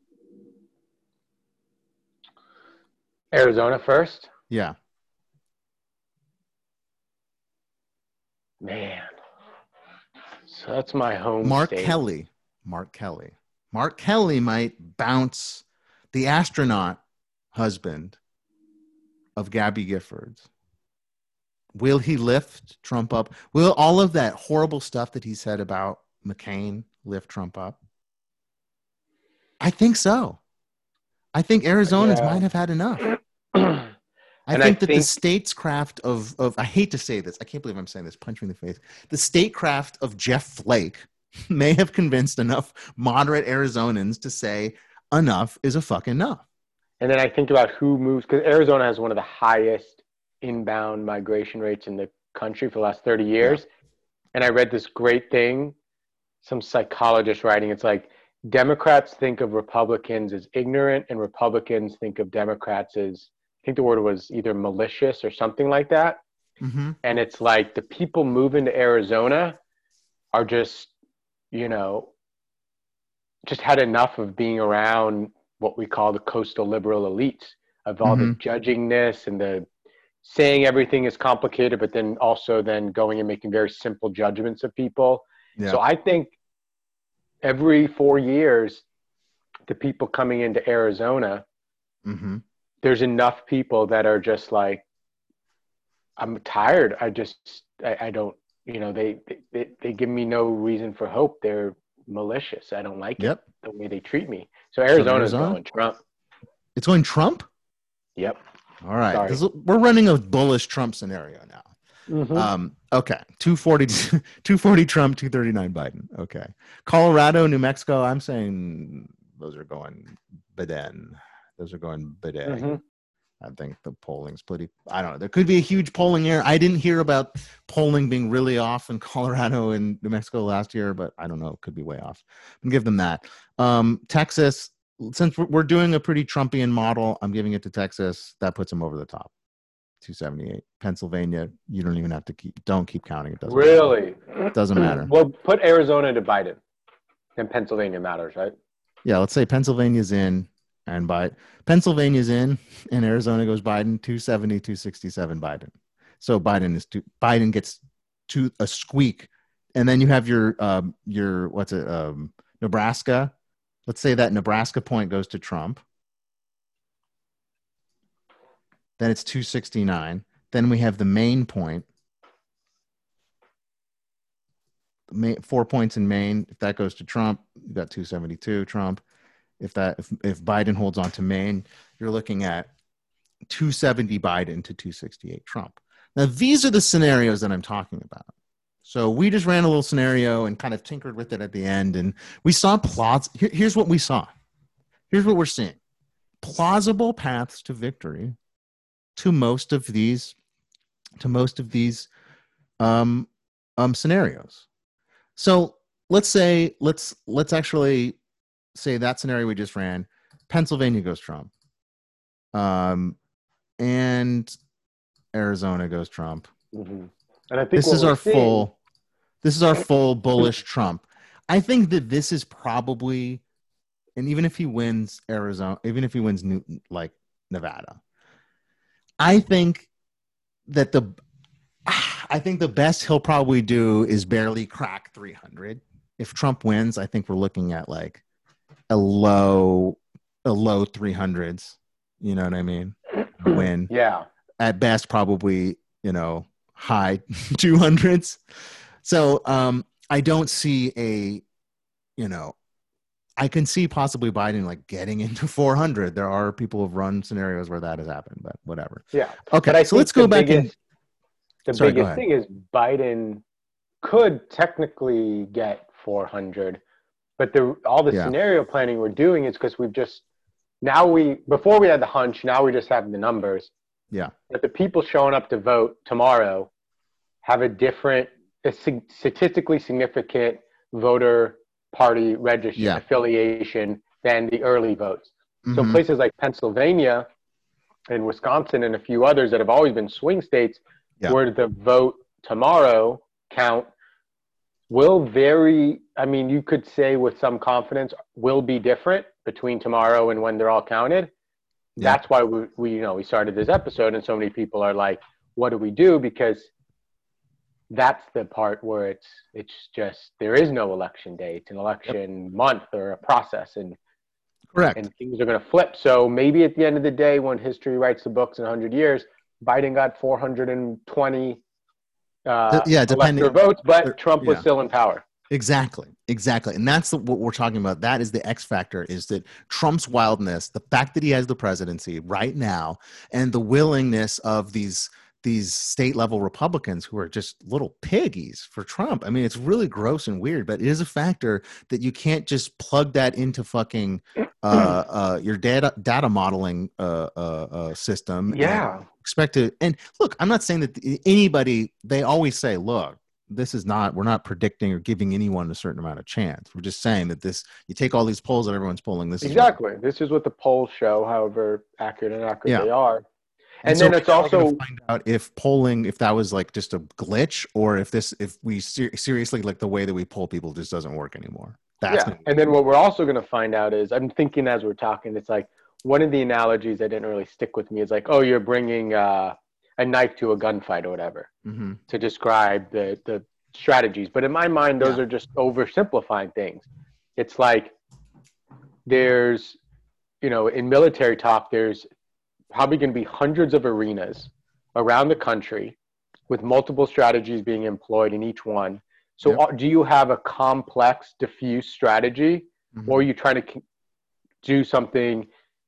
Arizona first Yeah. man so that's my home Mark state. Kelly. Mark Kelly. Mark Kelly might bounce the astronaut husband of Gabby Giffords. Will he lift Trump up? Will all of that horrible stuff that he said about McCain lift Trump up? I think so. I think Arizonans Yeah. might have had enough. I think I that the statescraft of of I hate to say this, I can't believe I'm saying this, punch me in the face. The statecraft of Jeff Flake may have convinced enough moderate Arizonans to say enough is a fuck enough. and then i think about who moves because arizona has one of the highest inbound migration rates in the country for the last 30 years and i read this great thing some psychologist writing it's like democrats think of republicans as ignorant and republicans think of democrats as think the word was either malicious or something like that Mm-hmm. and it's like the people moving to arizona are just you know just had enough of being around what we call the coastal liberal elites of all the judgingness and the saying everything is complicated but then also then going and making very simple judgments of people Yeah. so i think every four years the people coming into arizona mm-hmm. There's enough people that are just like i'm tired i just i, I don't you know they, they they give me no reason for hope they're malicious i don't like Yep. it the way they treat me so arizona's Arizona? going trump It's going Trump? yep All right. We're running a bullish Trump scenario now. Mhm. Um, okay, 240, 240 Trump, 239 Biden. Okay. Colorado, New Mexico, I'm saying those are going Biden. Those are going Biden. Mhm. I think the polling's pretty. I don't know. There could be a huge polling error. I didn't hear about polling being really off in Colorado and New Mexico last year, but I don't know. It could be way off. And give them that. Um, Texas, since we're- doing a pretty Trumpian model, I'm giving it to Texas. That puts them over the top. 278. Pennsylvania, you don't even have to keep. Don't keep counting. It doesn't. matter. Really? Doesn't matter. Well, put Arizona to Biden, and Pennsylvania matters, right? Yeah, let's say Pennsylvania's in and by Pennsylvania's in and Arizona goes Biden 270 267 Biden. So Biden is two, Biden gets to a squeak and then you have your um your what's it um Nebraska. Let's say that Nebraska point goes to Trump. Then it's 269. Then we have the Maine point. Maine, four points in Maine. If that goes to Trump, you got 272 Trump. If that if, if Biden holds on to Maine, you're looking at 270 Biden to 268 Trump. Now these are the scenarios that I'm talking about. So we just ran a little scenario and kind of tinkered with it at the end, and we saw plots. Here, here's what we saw. Here's what we're seeing: plausible paths to victory to most of these to most of these um, um, scenarios. So let's say let's let's actually say that scenario we just ran. Pennsylvania goes Trump, um, and Arizona goes Trump. Mhm. And I think This is our seeing- full. This is our full bullish Trump. I think that this is probably, and even if he wins Arizona, even if he wins New, like Nevada, I think that the, I think the best he'll probably do is barely crack 300. If Trump wins, I think we're looking at like a low, a low 300s. You know what I mean? Win Yeah. at best probably you know high 200s so um i don't see a you know i can see possibly biden like getting into 400 there are people who've run scenarios where that has happened but whatever Yeah. okay so let's go back biggest, and the Sorry, biggest thing is Biden could technically get 400, but the all the Yeah. scenario planning we're doing is because we've just now we before we had the hunch, now we just have the numbers. Yeah. But the people showing up to vote tomorrow have a different, a statistically significant voter party register Yeah. affiliation than the early votes. So Mhm. places like Pennsylvania and Wisconsin and a few others that have always been swing states, Yeah. where the vote tomorrow count will vary. I mean, you could say with some confidence will be different between tomorrow and when they're all counted. Yeah. That's why we, we, you know, we started this episode, and so many people are like, "What do we do?" Because that's the part where it's it's just there is no election day. It's an election month or a process, and correct and things are going to flip. So maybe at the end of the day, when history writes the books in 100 years, Biden got 420 uh, yeah, depending- votes, but Trump was yeah. still in power. Exactly, exactly, and that's the, what we're talking about. That is the X factor: is that Trump's wildness, the fact that he has the presidency right now, and the willingness of these these state level Republicans who are just little piggies for Trump. I mean, it's really gross and weird, but it is a factor that you can't just plug that into fucking uh, uh, your data data modeling uh, uh, uh, system. Yeah, expect to and look i'm not saying that anybody they always say look this is not we're not predicting or giving anyone a certain amount of chance we're just saying that this you take all these polls that everyone's polling this is what- exactly. This is what the polls show, however accurate and accurate Yeah. they are. And, so then it's also find out if polling if that was like just a glitch or if this if we ser- seriously like the way that we poll people just doesn't work anymore that's yeah. And then what we're also going to find out is I'm thinking as we're talking, it's like one of the analogies that didn't really stick with me is like, oh, you're bringing uh, a knife to a gunfight or whatever. Mhm. to describe the the strategies. But in my mind, those Yeah. are just oversimplifying things. It's like there's, you know, in military talk, there's probably going to be hundreds of arenas around the country with multiple strategies being employed in each one. So, Yep. uh, do you have a complex, diffuse strategy, Mhm. or are you trying to do something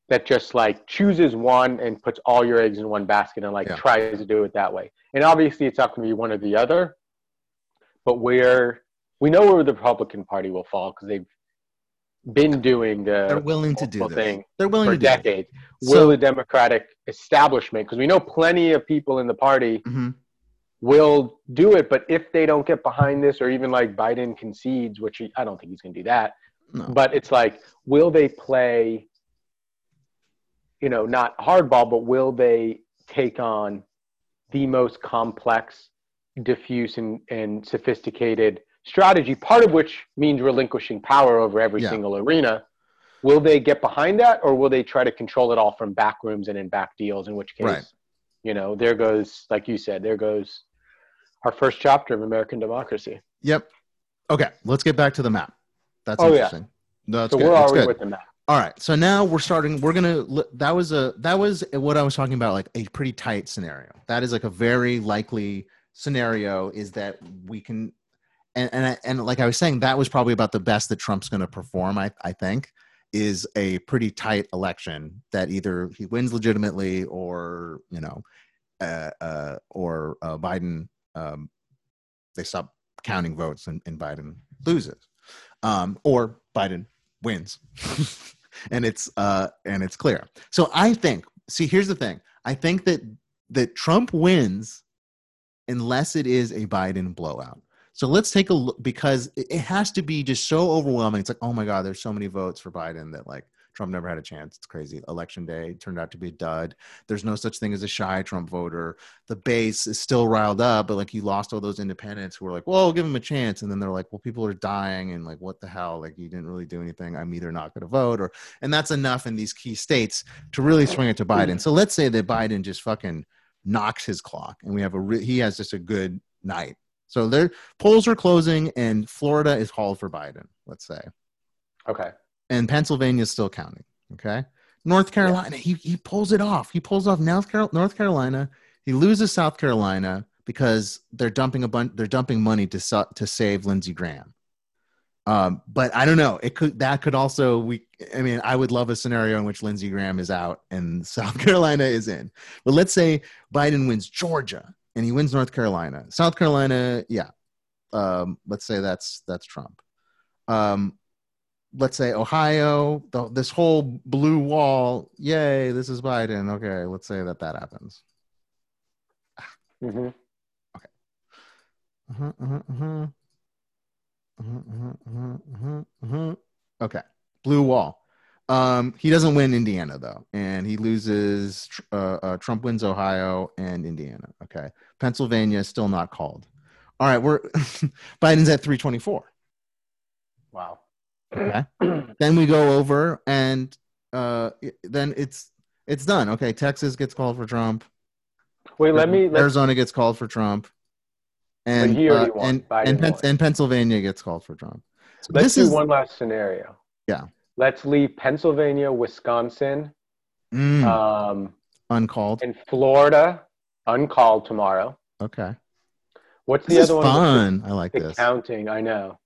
that just like chooses one and puts all your eggs in one basket and like Yeah. tries to do it that way. And obviously, it's not going to be one or the other. But where we know where the Republican Party will fall because they've been doing the They're willing to do this. thing They're willing for to decades. So- will the Democratic establishment, because we know plenty of people in the party Mhm. will do it, but if they don't get behind this, or even like Biden concedes, which he, I don't think he's going to do that, No. but it's like, will they play, you know, not hardball, but will they take on the most complex, diffuse, and, and sophisticated strategy, part of which means relinquishing power over every Yeah. single arena? Will they get behind that, or will they try to control it all from back rooms and in back deals? In which case, Right. you know, there goes, like you said, there goes our first chapter of American democracy. Yep. Okay, let's get back to the map. That's Oh, yeah. interesting. No, that's so good. where That's we good. with the map? All right. So now we're starting. We're gonna. That was a. That was what I was talking about. Like a pretty tight scenario. That is like a very likely scenario. Is that we can, and and and like I was saying, that was probably about the best that Trump's going to perform. I I think is a pretty tight election that either he wins legitimately or you know, uh, uh, or uh, Biden. Um, they stop counting votes and, and Biden loses, um, or Biden wins. and it's uh and it's clear. So I think see here's the thing. I think that that Trump wins unless it is a Biden blowout. So let's take a look because it has to be just so overwhelming. It's like, oh my God, there's so many votes for Biden that like Trump never had a chance. It's crazy. Election day turned out to be a dud. There's no such thing as a shy Trump voter. The base is still riled up, but like you lost all those independents who were like, well, give him a chance. And then they're like, well, people are dying and like, what the hell? Like you didn't really do anything. I'm either not going to vote or, and that's enough in these key states to really swing it to mm. Biden. So let's say that Biden just fucking knocks his clock and we have a, re- he has just a good night. So their polls are closing and Florida is hauled for Biden, let's say Okay. and Pennsylvania is still counting. Okay, North Carolina, he he pulls it off. He pulls off North, Carol- North Carolina. He loses South Carolina because they're dumping a bunch. They're dumping money to sa- to save Lindsey Graham. Um, but I don't know. It could that could also we. I mean, I would love a scenario in which Lindsey Graham is out and South Carolina is in. But let's say Biden wins Georgia and he wins North Carolina. South Carolina, yeah. Um, let's say that's that's Trump. Um, let's say Ohio, the, this whole blue wall, yay, this is Biden. Okay, let's say that that happens. hmm Uh-huh, uh-huh, uh-huh. Uh-huh, uh-huh, uh-huh, uh-huh, uh-huh. Okay, blue wall. Um, he doesn't win Indiana though, and he loses. Uh, uh, Trump wins Ohio and Indiana. Okay, Pennsylvania is still not called. All right, we're Biden's at three twenty four. Wow. Okay. then we go over and uh then it's it's done okay texas gets called for trump Wait, let me. Let, arizona gets called for trump and uh, and and, and pennsylvania gets called for trump so let's this do is one last scenario. Yeah. Let's leave Pennsylvania, Wisconsin, mm, um, uncalled and Florida uncalled tomorrow. okay What's the this is other one? fun i like The this counting. I know.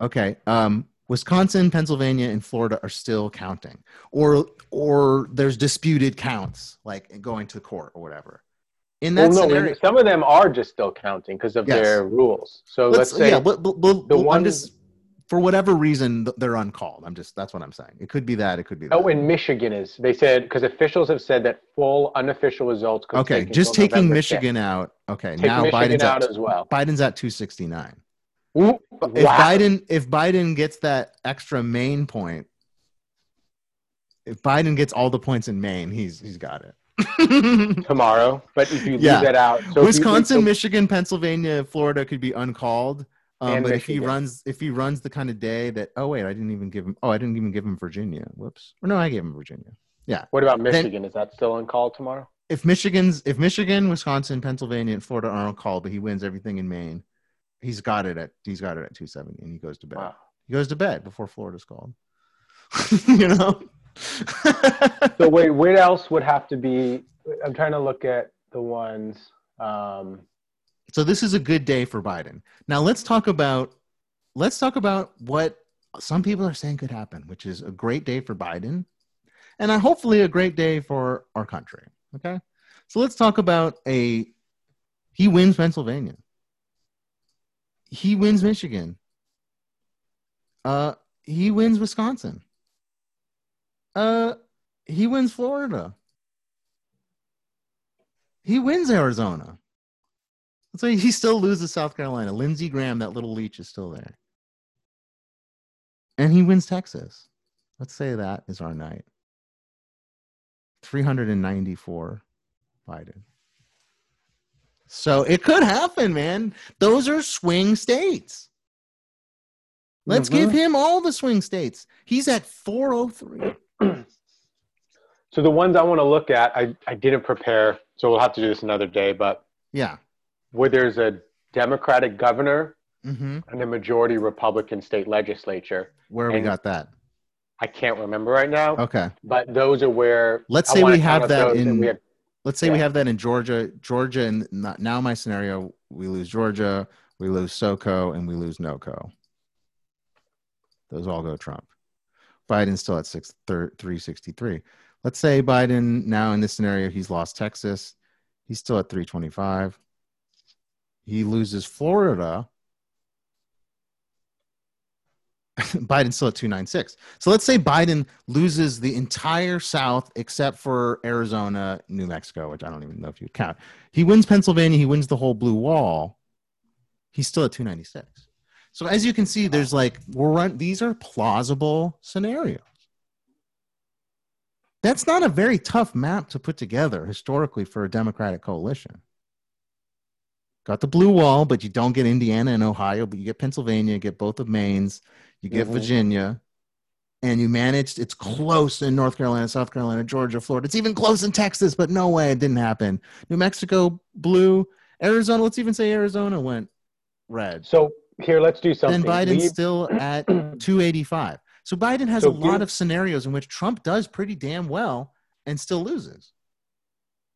okay um wisconsin pennsylvania and florida are still counting or or there's disputed counts like going to court or whatever in that well, no, scenario some of them are just still counting because of Yes. their rules. So let's, say yeah, but, but, but, the one- just for whatever reason they're uncalled. I'm just that's what I'm saying. It could be that. It could be oh, that. Oh, in Michigan is they said because officials have said that full unofficial results. Could okay, just taking November Michigan out. Okay, Take now Michigan Biden's out at as well. Biden's at 269. Ooh, If wow. Biden if Biden gets that extra Maine point, if Biden gets all the points in Maine, he's he's got it. tomorrow, but if you leave Yeah. that out, so if you leave Wisconsin, Michigan, Pennsylvania, Florida could be uncalled. Um, but if he runs, if he runs the kind of day that, oh wait, I didn't even give him. Oh, I didn't even give him Virginia. Whoops. Or no, I gave him Virginia. Yeah. What about Michigan? is that still on call tomorrow? If Michigan's, if Michigan, Wisconsin, Pennsylvania, and Florida are uncalled, but he wins everything in Maine, he's got it at he's got it at 270, and he goes to bed. Wow. He goes to bed before Florida's called. you know. So wait, what else would have to be? I'm trying to look at the ones. Um, so this is a good day for Biden. Now let's talk about let's talk about what some people are saying could happen, which is a great day for Biden. and hopefully a great day for our country. Okay, so let's talk about a. He wins Pennsylvania. He wins Michigan. Uh, he wins Wisconsin. Uh, he wins Florida. He wins Arizona. So he still loses South Carolina. Lindsey Graham, that little leech, is still there. And he wins Texas. Let's say that is our night. 394 Biden. So it could happen, man. Those are swing states. Let's mm-hmm. give him all the swing states. He's at 403. so the ones I want to look at, I, I didn't prepare, so we'll have to do this another day, but yeah. Where there's a Democratic governor mm-hmm. and a majority Republican state legislature. Where we got that? I can't remember right now. Okay. But those are where Let's say we have that in have, Let's say yeah. we have that in Georgia. Georgia and not, now my scenario, we lose Georgia, we lose SoCo and we lose NoCo. Those all go Trump. Biden's still at six, 363. Let's say Biden now in this scenario, he's lost Texas. He's still at 325. He loses Florida. Biden's still at 296. So let's say Biden loses the entire South except for Arizona, New Mexico, which I don't even know if you count. He wins Pennsylvania. He wins the whole blue wall. He's still at 296. So as you can see, there's like we're run. These are plausible scenarios. That's not a very tough map to put together historically for a Democratic coalition. Got the blue wall, but you don't get Indiana and Ohio, but you get Pennsylvania, you get both of Maine's, you get mm-hmm. Virginia, and you managed. It's close in North Carolina, South Carolina, Georgia, Florida. It's even close in Texas, but no way it didn't happen. New Mexico blue, Arizona. Let's even say Arizona went red. So here, let's do something. Then Biden's Leave. still at 285. So Biden has so a lot of scenarios in which Trump does pretty damn well and still loses.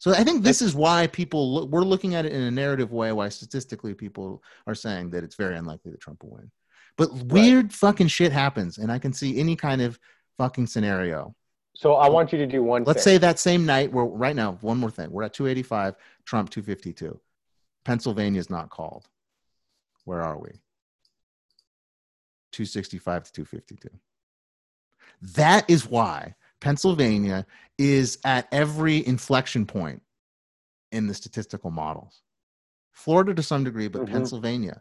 So I think this is why people look, we're looking at it in a narrative way. Why statistically people are saying that it's very unlikely that Trump will win. But weird right. fucking shit happens, and I can see any kind of fucking scenario. So I want you to do one. Thing. Let's thing. say that same night. We're right now. One more thing. We're at 285. Trump 252. Pennsylvania is not called. Where are we? 265 to 252. That is why Pennsylvania is at every inflection point in the statistical models. Florida to some degree, but mm-hmm. Pennsylvania.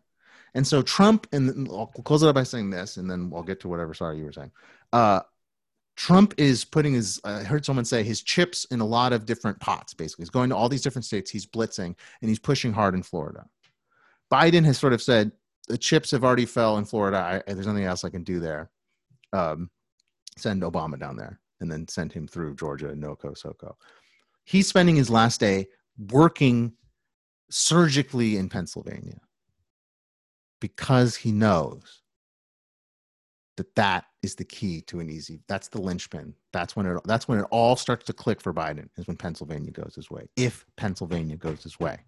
And so Trump, and I'll close it up by saying this, and then I'll get to whatever. Sorry, you were saying. Uh, Trump is putting his, I heard someone say his chips in a lot of different pots, basically. He's going to all these different states, he's blitzing, and he's pushing hard in Florida. Biden has sort of said, the chips have already fell in Florida. I, there's nothing else I can do there. Um, send Obama down there and then sent him through Georgia, and NoCo, SoCo. He's spending his last day working surgically in Pennsylvania because he knows that that is the key to an easy that's the linchpin that's when it that's when it all starts to click for biden is when pennsylvania goes his way if pennsylvania goes his way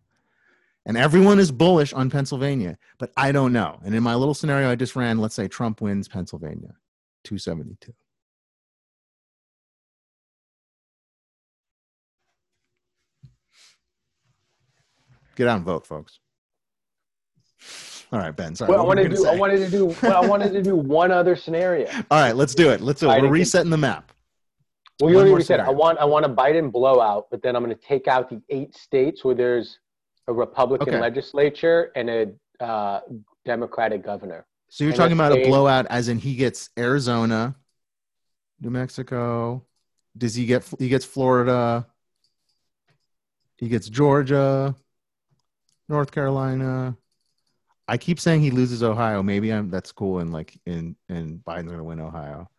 and everyone is bullish on Pennsylvania, but I don't know. And in my little scenario I just ran, let's say Trump wins Pennsylvania, 272. Get out and vote, folks. All right, Ben. Sorry. Well, I wanted to do. Say? I wanted to do. Well, I wanted to do one other scenario. All right, let's do it. Let's do it. We're resetting the map. Well, you already said I want. I want a Biden blowout, but then I'm going to take out the eight states where there's a Republican okay. legislature and a uh, Democratic governor. So you're and talking about a blowout, as in he gets Arizona, New Mexico. Does he get? He gets Florida. He gets Georgia, North Carolina. I keep saying he loses Ohio. Maybe I'm that's cool and like in and Biden's gonna win Ohio.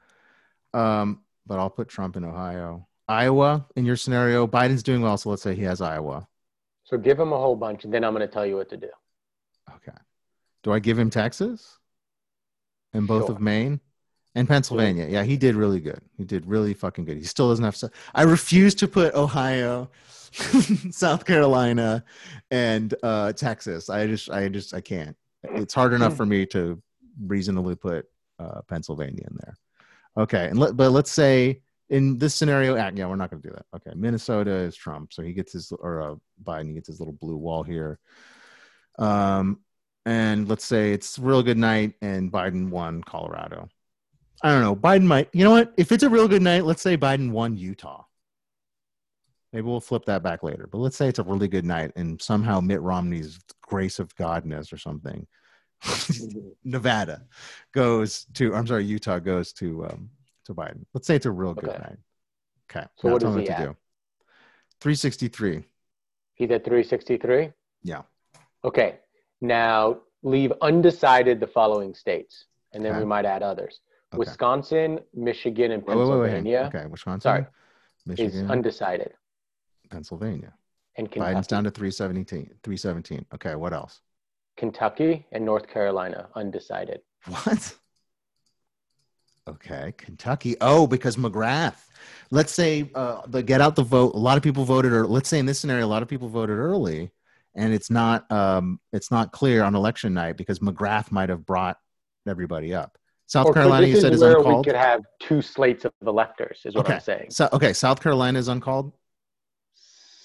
Um, but I'll put Trump in Ohio. Iowa in your scenario, Biden's doing well, so let's say he has Iowa. So give him a whole bunch, and then I'm going to tell you what to do. Okay. Do I give him Texas and both sure. of Maine and Pennsylvania? Yeah, he did really good. He did really fucking good. He still doesn't have. I refuse to put Ohio, South Carolina, and uh, Texas. I just, I just, I can't. It's hard enough for me to reasonably put uh, Pennsylvania in there. Okay, and let, but let's say in this scenario, ah, yeah, we're not going to do that. Okay, Minnesota is Trump, so he gets his or uh, Biden he gets his little blue wall here. Um, and let's say it's a real good night, and Biden won Colorado. I don't know. Biden might. You know what? If it's a real good night, let's say Biden won Utah. Maybe we'll flip that back later. But let's say it's a really good night, and somehow Mitt Romney's grace of godness or something, Nevada goes to. I'm sorry, Utah goes to um, to Biden. Let's say it's a real good Okay. night. Okay. So now what is he what to at? do. 363. He's at 363. Yeah. Okay. Now leave undecided the following states, and then Okay. we might add others. Okay. Wisconsin, Michigan, and Wait, wait, wait, wait. Pennsylvania Okay. Wisconsin. Sorry. Michigan. is undecided, Pennsylvania. and Biden's Kentucky, down to 317. 317. Okay. What else? Kentucky, and North Carolina undecided. What? Okay, Kentucky. Oh, because McGrath. Let's say uh, the get out the vote. A lot of people voted, or let's say in this scenario, a lot of people voted early, and it's not um, it's not clear on election night because McGrath might have brought everybody up. South Or Carolina, you said is is uncalled. we could have two slates of electors, is what Okay. I'm saying. So okay, South Carolina is uncalled.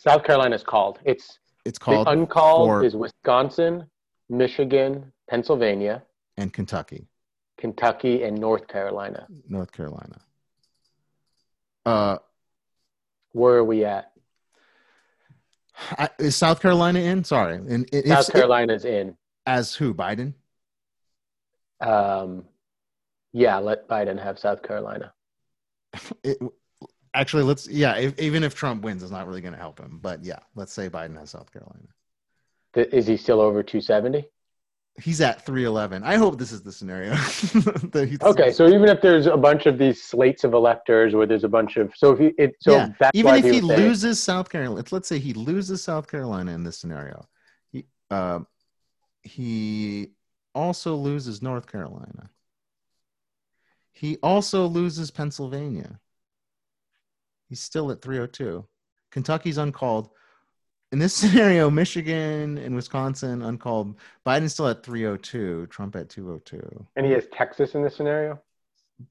South Carolina is called. It's It's called the uncalled for- is Wisconsin, Michigan, Pennsylvania, and Kentucky, Kentucky, and North Carolina. North Carolina. Uh, Where are we at? I, is South Carolina in? Sorry, and it, South it's- it- in. as who? Biden. Um, yeah, let Biden have South Carolina. it, actually let's yeah if, even if trump wins it's not really going to help him but yeah let's say biden has south carolina. Is he still over 270? he's at 311 i hope this is the scenario. Okay, so even if there's a bunch of these slates of electors, where there's a bunch of so if he it so yeah even if he say- loses south carolina let's, let's say he loses south carolina in this scenario he uh, he also loses north carolina. He also loses pennsylvania he's still at 302 kentucky's uncalled in this scenario michigan and wisconsin uncalled biden's still at 302 trump at 202 and he has Texas in this scenario.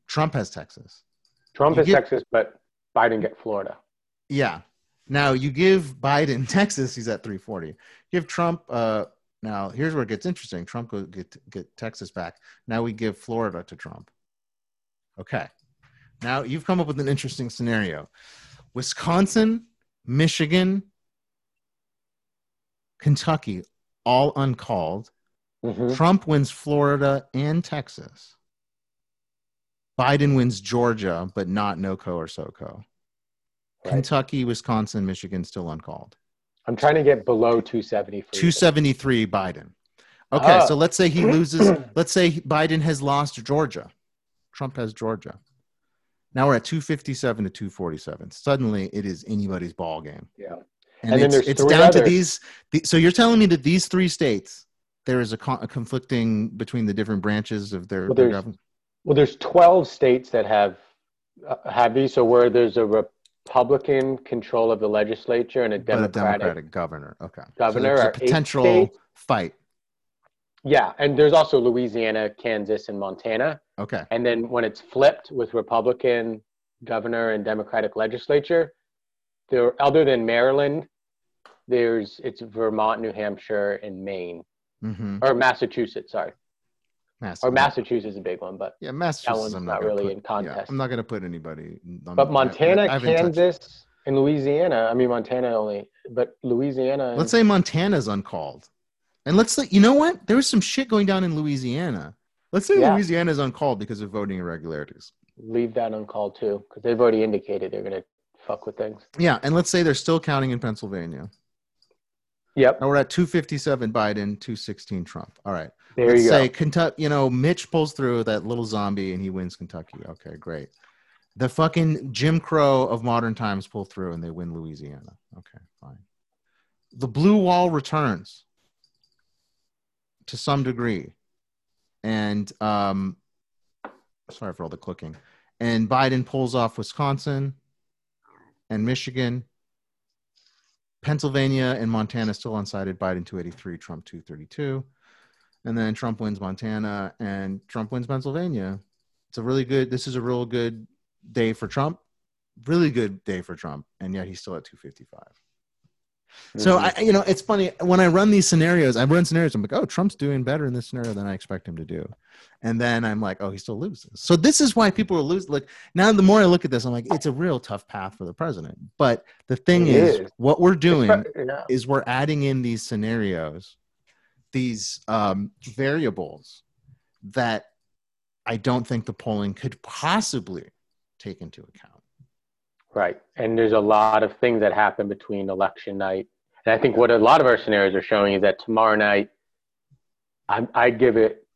trump has texas Trump You has Texas, but Biden get Florida. Yeah. Now you give Biden Texas, he's at 340. Give Trump. Uh, now here's where it gets interesting. Trump will get get Texas back. Now we give Florida to Trump. Okay. Now you've come up with an interesting scenario. Wisconsin, Michigan, Kentucky, all uncalled. Mhm. Trump wins Florida and Texas. Biden wins Georgia, but not NoCo or SoCo. Right. Kentucky, Wisconsin, Michigan still uncalled. I'm trying to get below 270 for you. 273 Biden. Okay, Ah. so let's say he loses. let's say Biden has lost Georgia. Trump has Georgia. Now we're at 257 to 247. Suddenly it is anybody's ball game. Yeah. And, And then it's, there's it's three down to these. The, so you're telling me that these three states, there is a, con- a conflicting between the different branches of their, Well, their government? Well, there's 12 states that have uh, have these. So where there's a Republican control of the legislature and a But a Democratic, Democratic governor. Okay. governor So a potential fight. yeah, and there's also Louisiana, Kansas, and Montana. Okay. And then when it's flipped with Republican governor and Democratic legislature, there other than Maryland, there's it's Vermont, New Hampshire, and Maine Mm-hmm. or Massachusetts. Sorry, or Massachusetts is a big one, but Yeah, Massachusetts. one's I'm not gonna really put- in yeah, contest. I'm not going to put anybody. I'm- but I- Montana, I haven't touched- Kansas, and Louisiana. I mean Montana only, but Louisiana. Let's say Montana's uncalled, and let's say you know what? There was some shit going down in Louisiana. Let's say Yeah. Louisiana's uncalled because of voting irregularities. leave that uncalled too, because they've already indicated they're gonna fuck with things. Yeah, and let's say they're still counting in Pennsylvania. Yep, Now we're at 257 Biden, 216 Trump. All right. there let's you say go. Kentucky, you know, Mitch pulls through that little zombie and he wins Kentucky. Okay, great. The fucking Jim Crow of modern times pull through and they win Louisiana. Okay, fine. The blue wall returns to some degree. And um sorry for all the clicking. And Biden pulls off Wisconsin and Michigan. Pennsylvania and Montana still unsighted. Biden 283, Trump 232. And then Trump wins Montana and Trump wins Pennsylvania. It's a really good, this is a real good day for Trump. really good day for Trump, and yet he's still at 255. So I, you know, it's funny when I run these scenarios. I run scenarios. I'm like, oh, Trump's doing better in this scenario than I expect him to do, and then I'm like, oh, he still loses. So this is why people are losing. Like now, the more I look at this, I'm like, it's a real tough path for the president. But the thing is, is, what we're doing yeah. is we're adding in these scenarios, these um, variables that I don't think the polling could possibly take into account. Right. And there's a lot of things that happen between election night. And I think what a lot of our scenarios are showing is that tomorrow night, I, I'd give it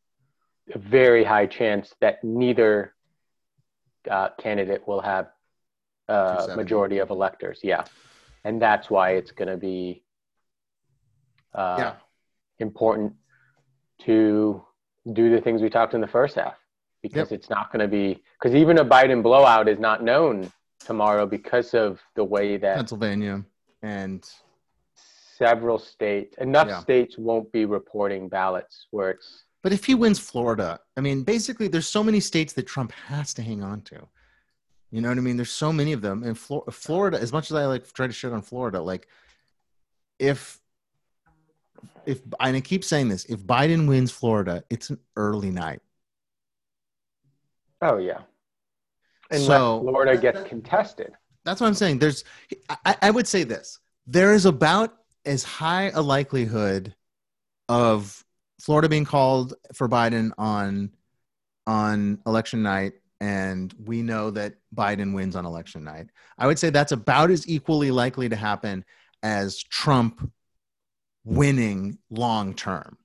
a very high chance that neither uh, candidate will have a majority of electors. Yeah. And that's why it's going to be uh, Yeah. important to do the things we talked in the first half because it's not going to be because even a Biden blowout is not known tomorrow because of the way that Pennsylvania and several states enough Yeah. states won't be reporting ballots where it's But if he wins Florida, I mean, basically, there's so many states that Trump has to hang on to. You know what I mean? There's so many of them. And Flor- Florida, as much as I like try to shit on Florida, like if if and I keep saying this, if Biden wins Florida, it's an early night. oh yeah unless So- florida gets contested That's what I'm saying. There's, I, I would say this: there is about as high a likelihood of Florida being called for Biden on on election night, and we know that Biden wins on election night. I would say that's about as equally likely to happen as Trump winning long term.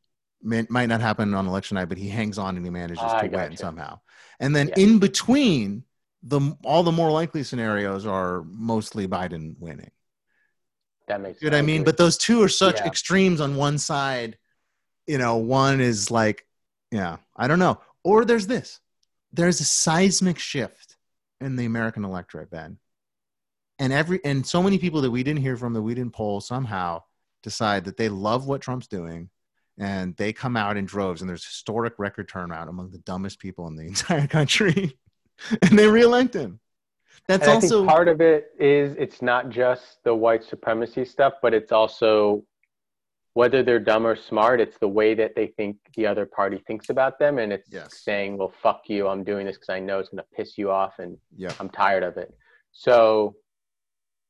Might might not happen on election night, but he hangs on and he manages I to win gotcha. somehow. And then Yeah. in between, the all the more likely scenarios are mostly Biden winning. that makes You know what I mean? But those two are such Yeah. extremes on one side. You know, one is like, yeah, I don't know. Or there's this. There's a seismic shift in the American electorate, Ben. And every and so many people that we didn't hear from that we didn't poll somehow decide that they love what Trump's doing and they come out in droves and there's historic record turnout among the dumbest people in the entire country and they reelect him. That's And also part of it is it's not just the white supremacy stuff, but it's also whether they're dumb or smart. It's the way that they think the other party thinks about them, and it's Yes. saying, "Well, fuck you. I'm doing this because I know it's going to piss you off, and yeah. I'm tired of it." So,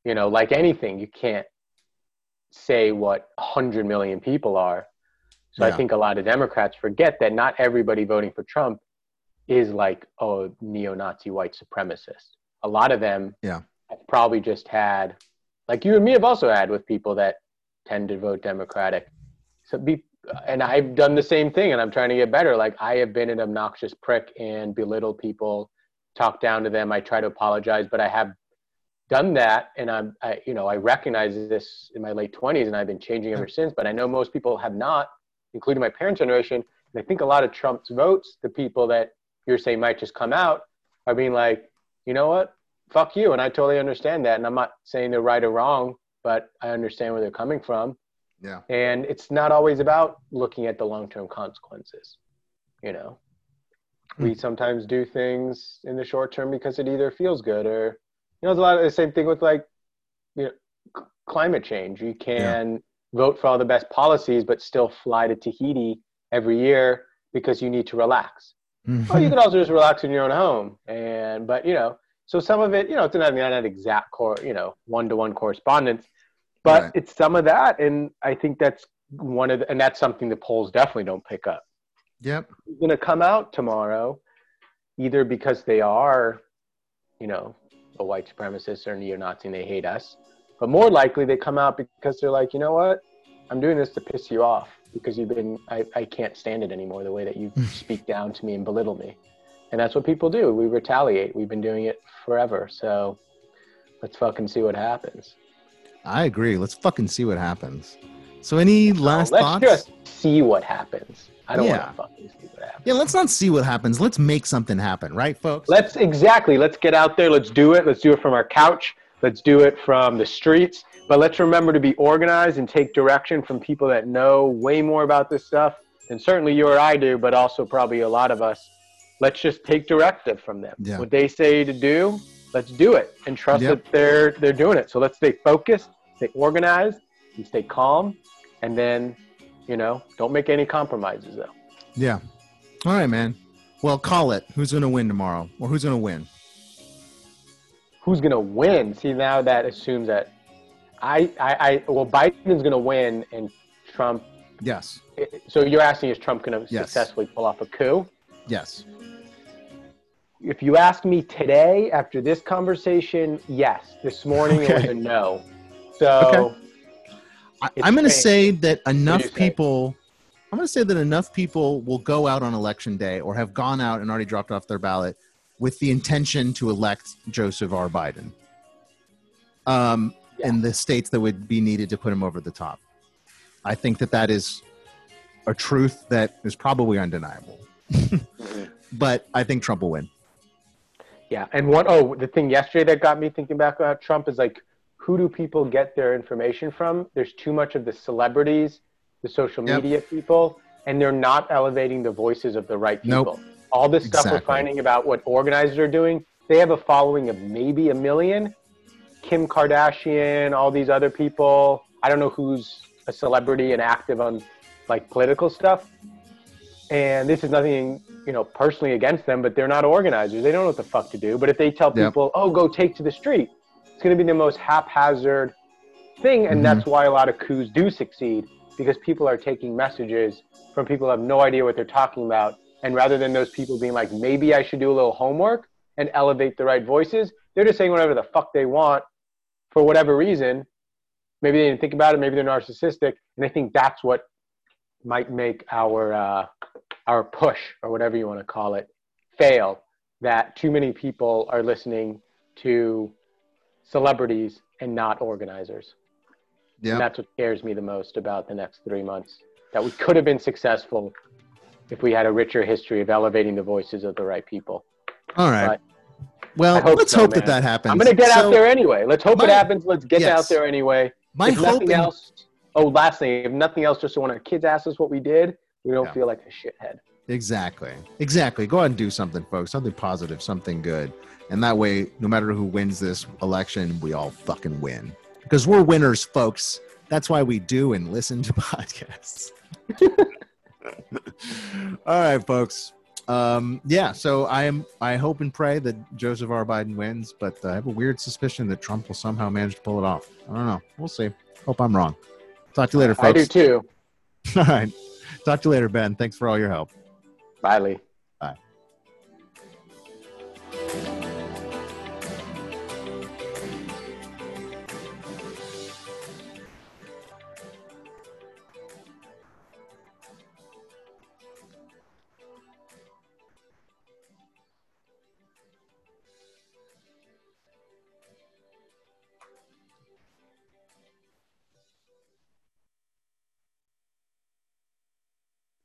you know, like anything, you can't say what 100 million people are. So I think a lot of Democrats forget that not everybody voting for Trump is like a neo-Nazi white supremacist. A lot of them Yeah. have probably just had, like you and me have also had with people that tend to vote Democratic. So be, and I've done the same thing, and I'm trying to get better. Like I have been an obnoxious prick and belittled people, talk down to them. I try to apologize, but I have done that, and I'm, I, you know, I recognize this in my late 20s, and I've been changing ever since. But I know most people have not, including my parents' generation. And I think a lot of Trump's votes, the people that you're saying might just come out, are being like, you know what, fuck you, and I totally understand that. And I'm not saying they're right or wrong, but I understand where they're coming from. Yeah. And it's not always about looking at the long-term consequences. You know, hmm. we sometimes do things in the short term because it either feels good or, you know, it's a lot of the same thing with like, you know, c- climate change. You can vote for all the best policies, but still fly to Tahiti every year because you need to relax. Oh, you can also just relax in your own home. And but you know, so some of it, you know, it's not not exact core, you know, one to one correspondence, but Right. it's some of that, and I think that's one of the, and that's something the polls definitely don't pick up. Yep. It's going to come out tomorrow, either because they are, you know, a white supremacist or neo-Nazi and they hate us, but more likely they come out because they're like, you know what, I'm doing this to piss you off because you've been, I, I can't stand it anymore the way that you speak down to me and belittle me. And that's what people do. We retaliate. We've been doing it forever. So let's fucking see what happens. I agree. Let's fucking see what happens. So, any oh, last let's thoughts? just see what happens. I don't Yeah. want to fucking see what happens. yeah, let's not see what happens. Let's make something happen, right, folks? Let's exactly. Let's get out there. Let's do it. Let's do it from our couch. Let's do it from the streets. But let's remember to be organized and take direction from people that know way more about this stuff than certainly you or I do, but also probably a lot of us. Let's just take directive from them. Yeah. What they say to do, let's do it and trust Yep. that they're they're doing it. So let's stay focused, stay organized, and stay calm, and then you know don't make any compromises though. Yeah. All right, man. Well, call it. Who's going to win tomorrow, or who's going to win? Who's gonna win? See now that assumes that I I, I well Biden's gonna win and Trump. Yes. So you're asking is Trump gonna Yes. successfully pull off a coup? Yes. If you ask me today after this conversation, yes. This morning it was a no. So Okay. I'm going to say that enough people. I'm going to say that enough people will go out on election day or have gone out and already dropped off their ballot with the intention to elect Joseph R. Biden. Um, Yeah. in the states that would be needed to put him over the top. I think that that is a truth that is probably undeniable. Mhm. But I think Trump will win. Yeah, and one oh, the thing yesterday that got me thinking back about Trump is like, who do people get their information from? There's too much of the celebrities, the social Yep. media people, and they're not elevating the voices of the right Nope. people. All this stuff we're finding about what organizers are doing, they have a following of maybe a million. Kim Kardashian, all these other people. I don't know who's a celebrity and active on like political stuff. And this is nothing, you know, personally against them, but they're not organizers. They don't know what the fuck to do. But if they tell Yep. people, "Oh, go take to the street," it's going to be the most haphazard thing, and Mhm. that's why a lot of coups do succeed because people are taking messages from people who have no idea what they're talking about, and rather than those people being like, "Maybe I should do a little homework and elevate the right voices," they're just saying whatever the fuck they want for whatever reason. Maybe they didn't think about it. Maybe they're narcissistic, and I think that's what might make our uh, our push or whatever you want to call it fail. That too many people are listening to celebrities and not organizers. And Yeah. that's what scares me the most about the next three months. That we could have been successful if we had a richer history of elevating the voices of the right people. All right. But Well, hope let's so, hope that man. that happens. I'm going to get So, out there anyway. Let's hope my- it happens. Let's get Yes. out there anyway. My if hope nothing and- else, oh, last thing, if nothing else, just so when our kids ask us what we did, we don't Yeah. feel like a shithead. Exactly. Exactly. Go out and do something, folks. Something positive, something good. And that way, no matter who wins this election, we all fucking win. Because we're winners, folks. That's why we do and listen to podcasts. all right, folks. Um, yeah, so I am I hope and pray that Joseph R. Biden wins, but I have a weird suspicion that Trump will somehow manage to pull it off. I don't know. We'll see. Hope I'm wrong. Talk to you later, folks. I do too. All right. Talk to you later, Ben. Thanks for all your help. Bye, Lee.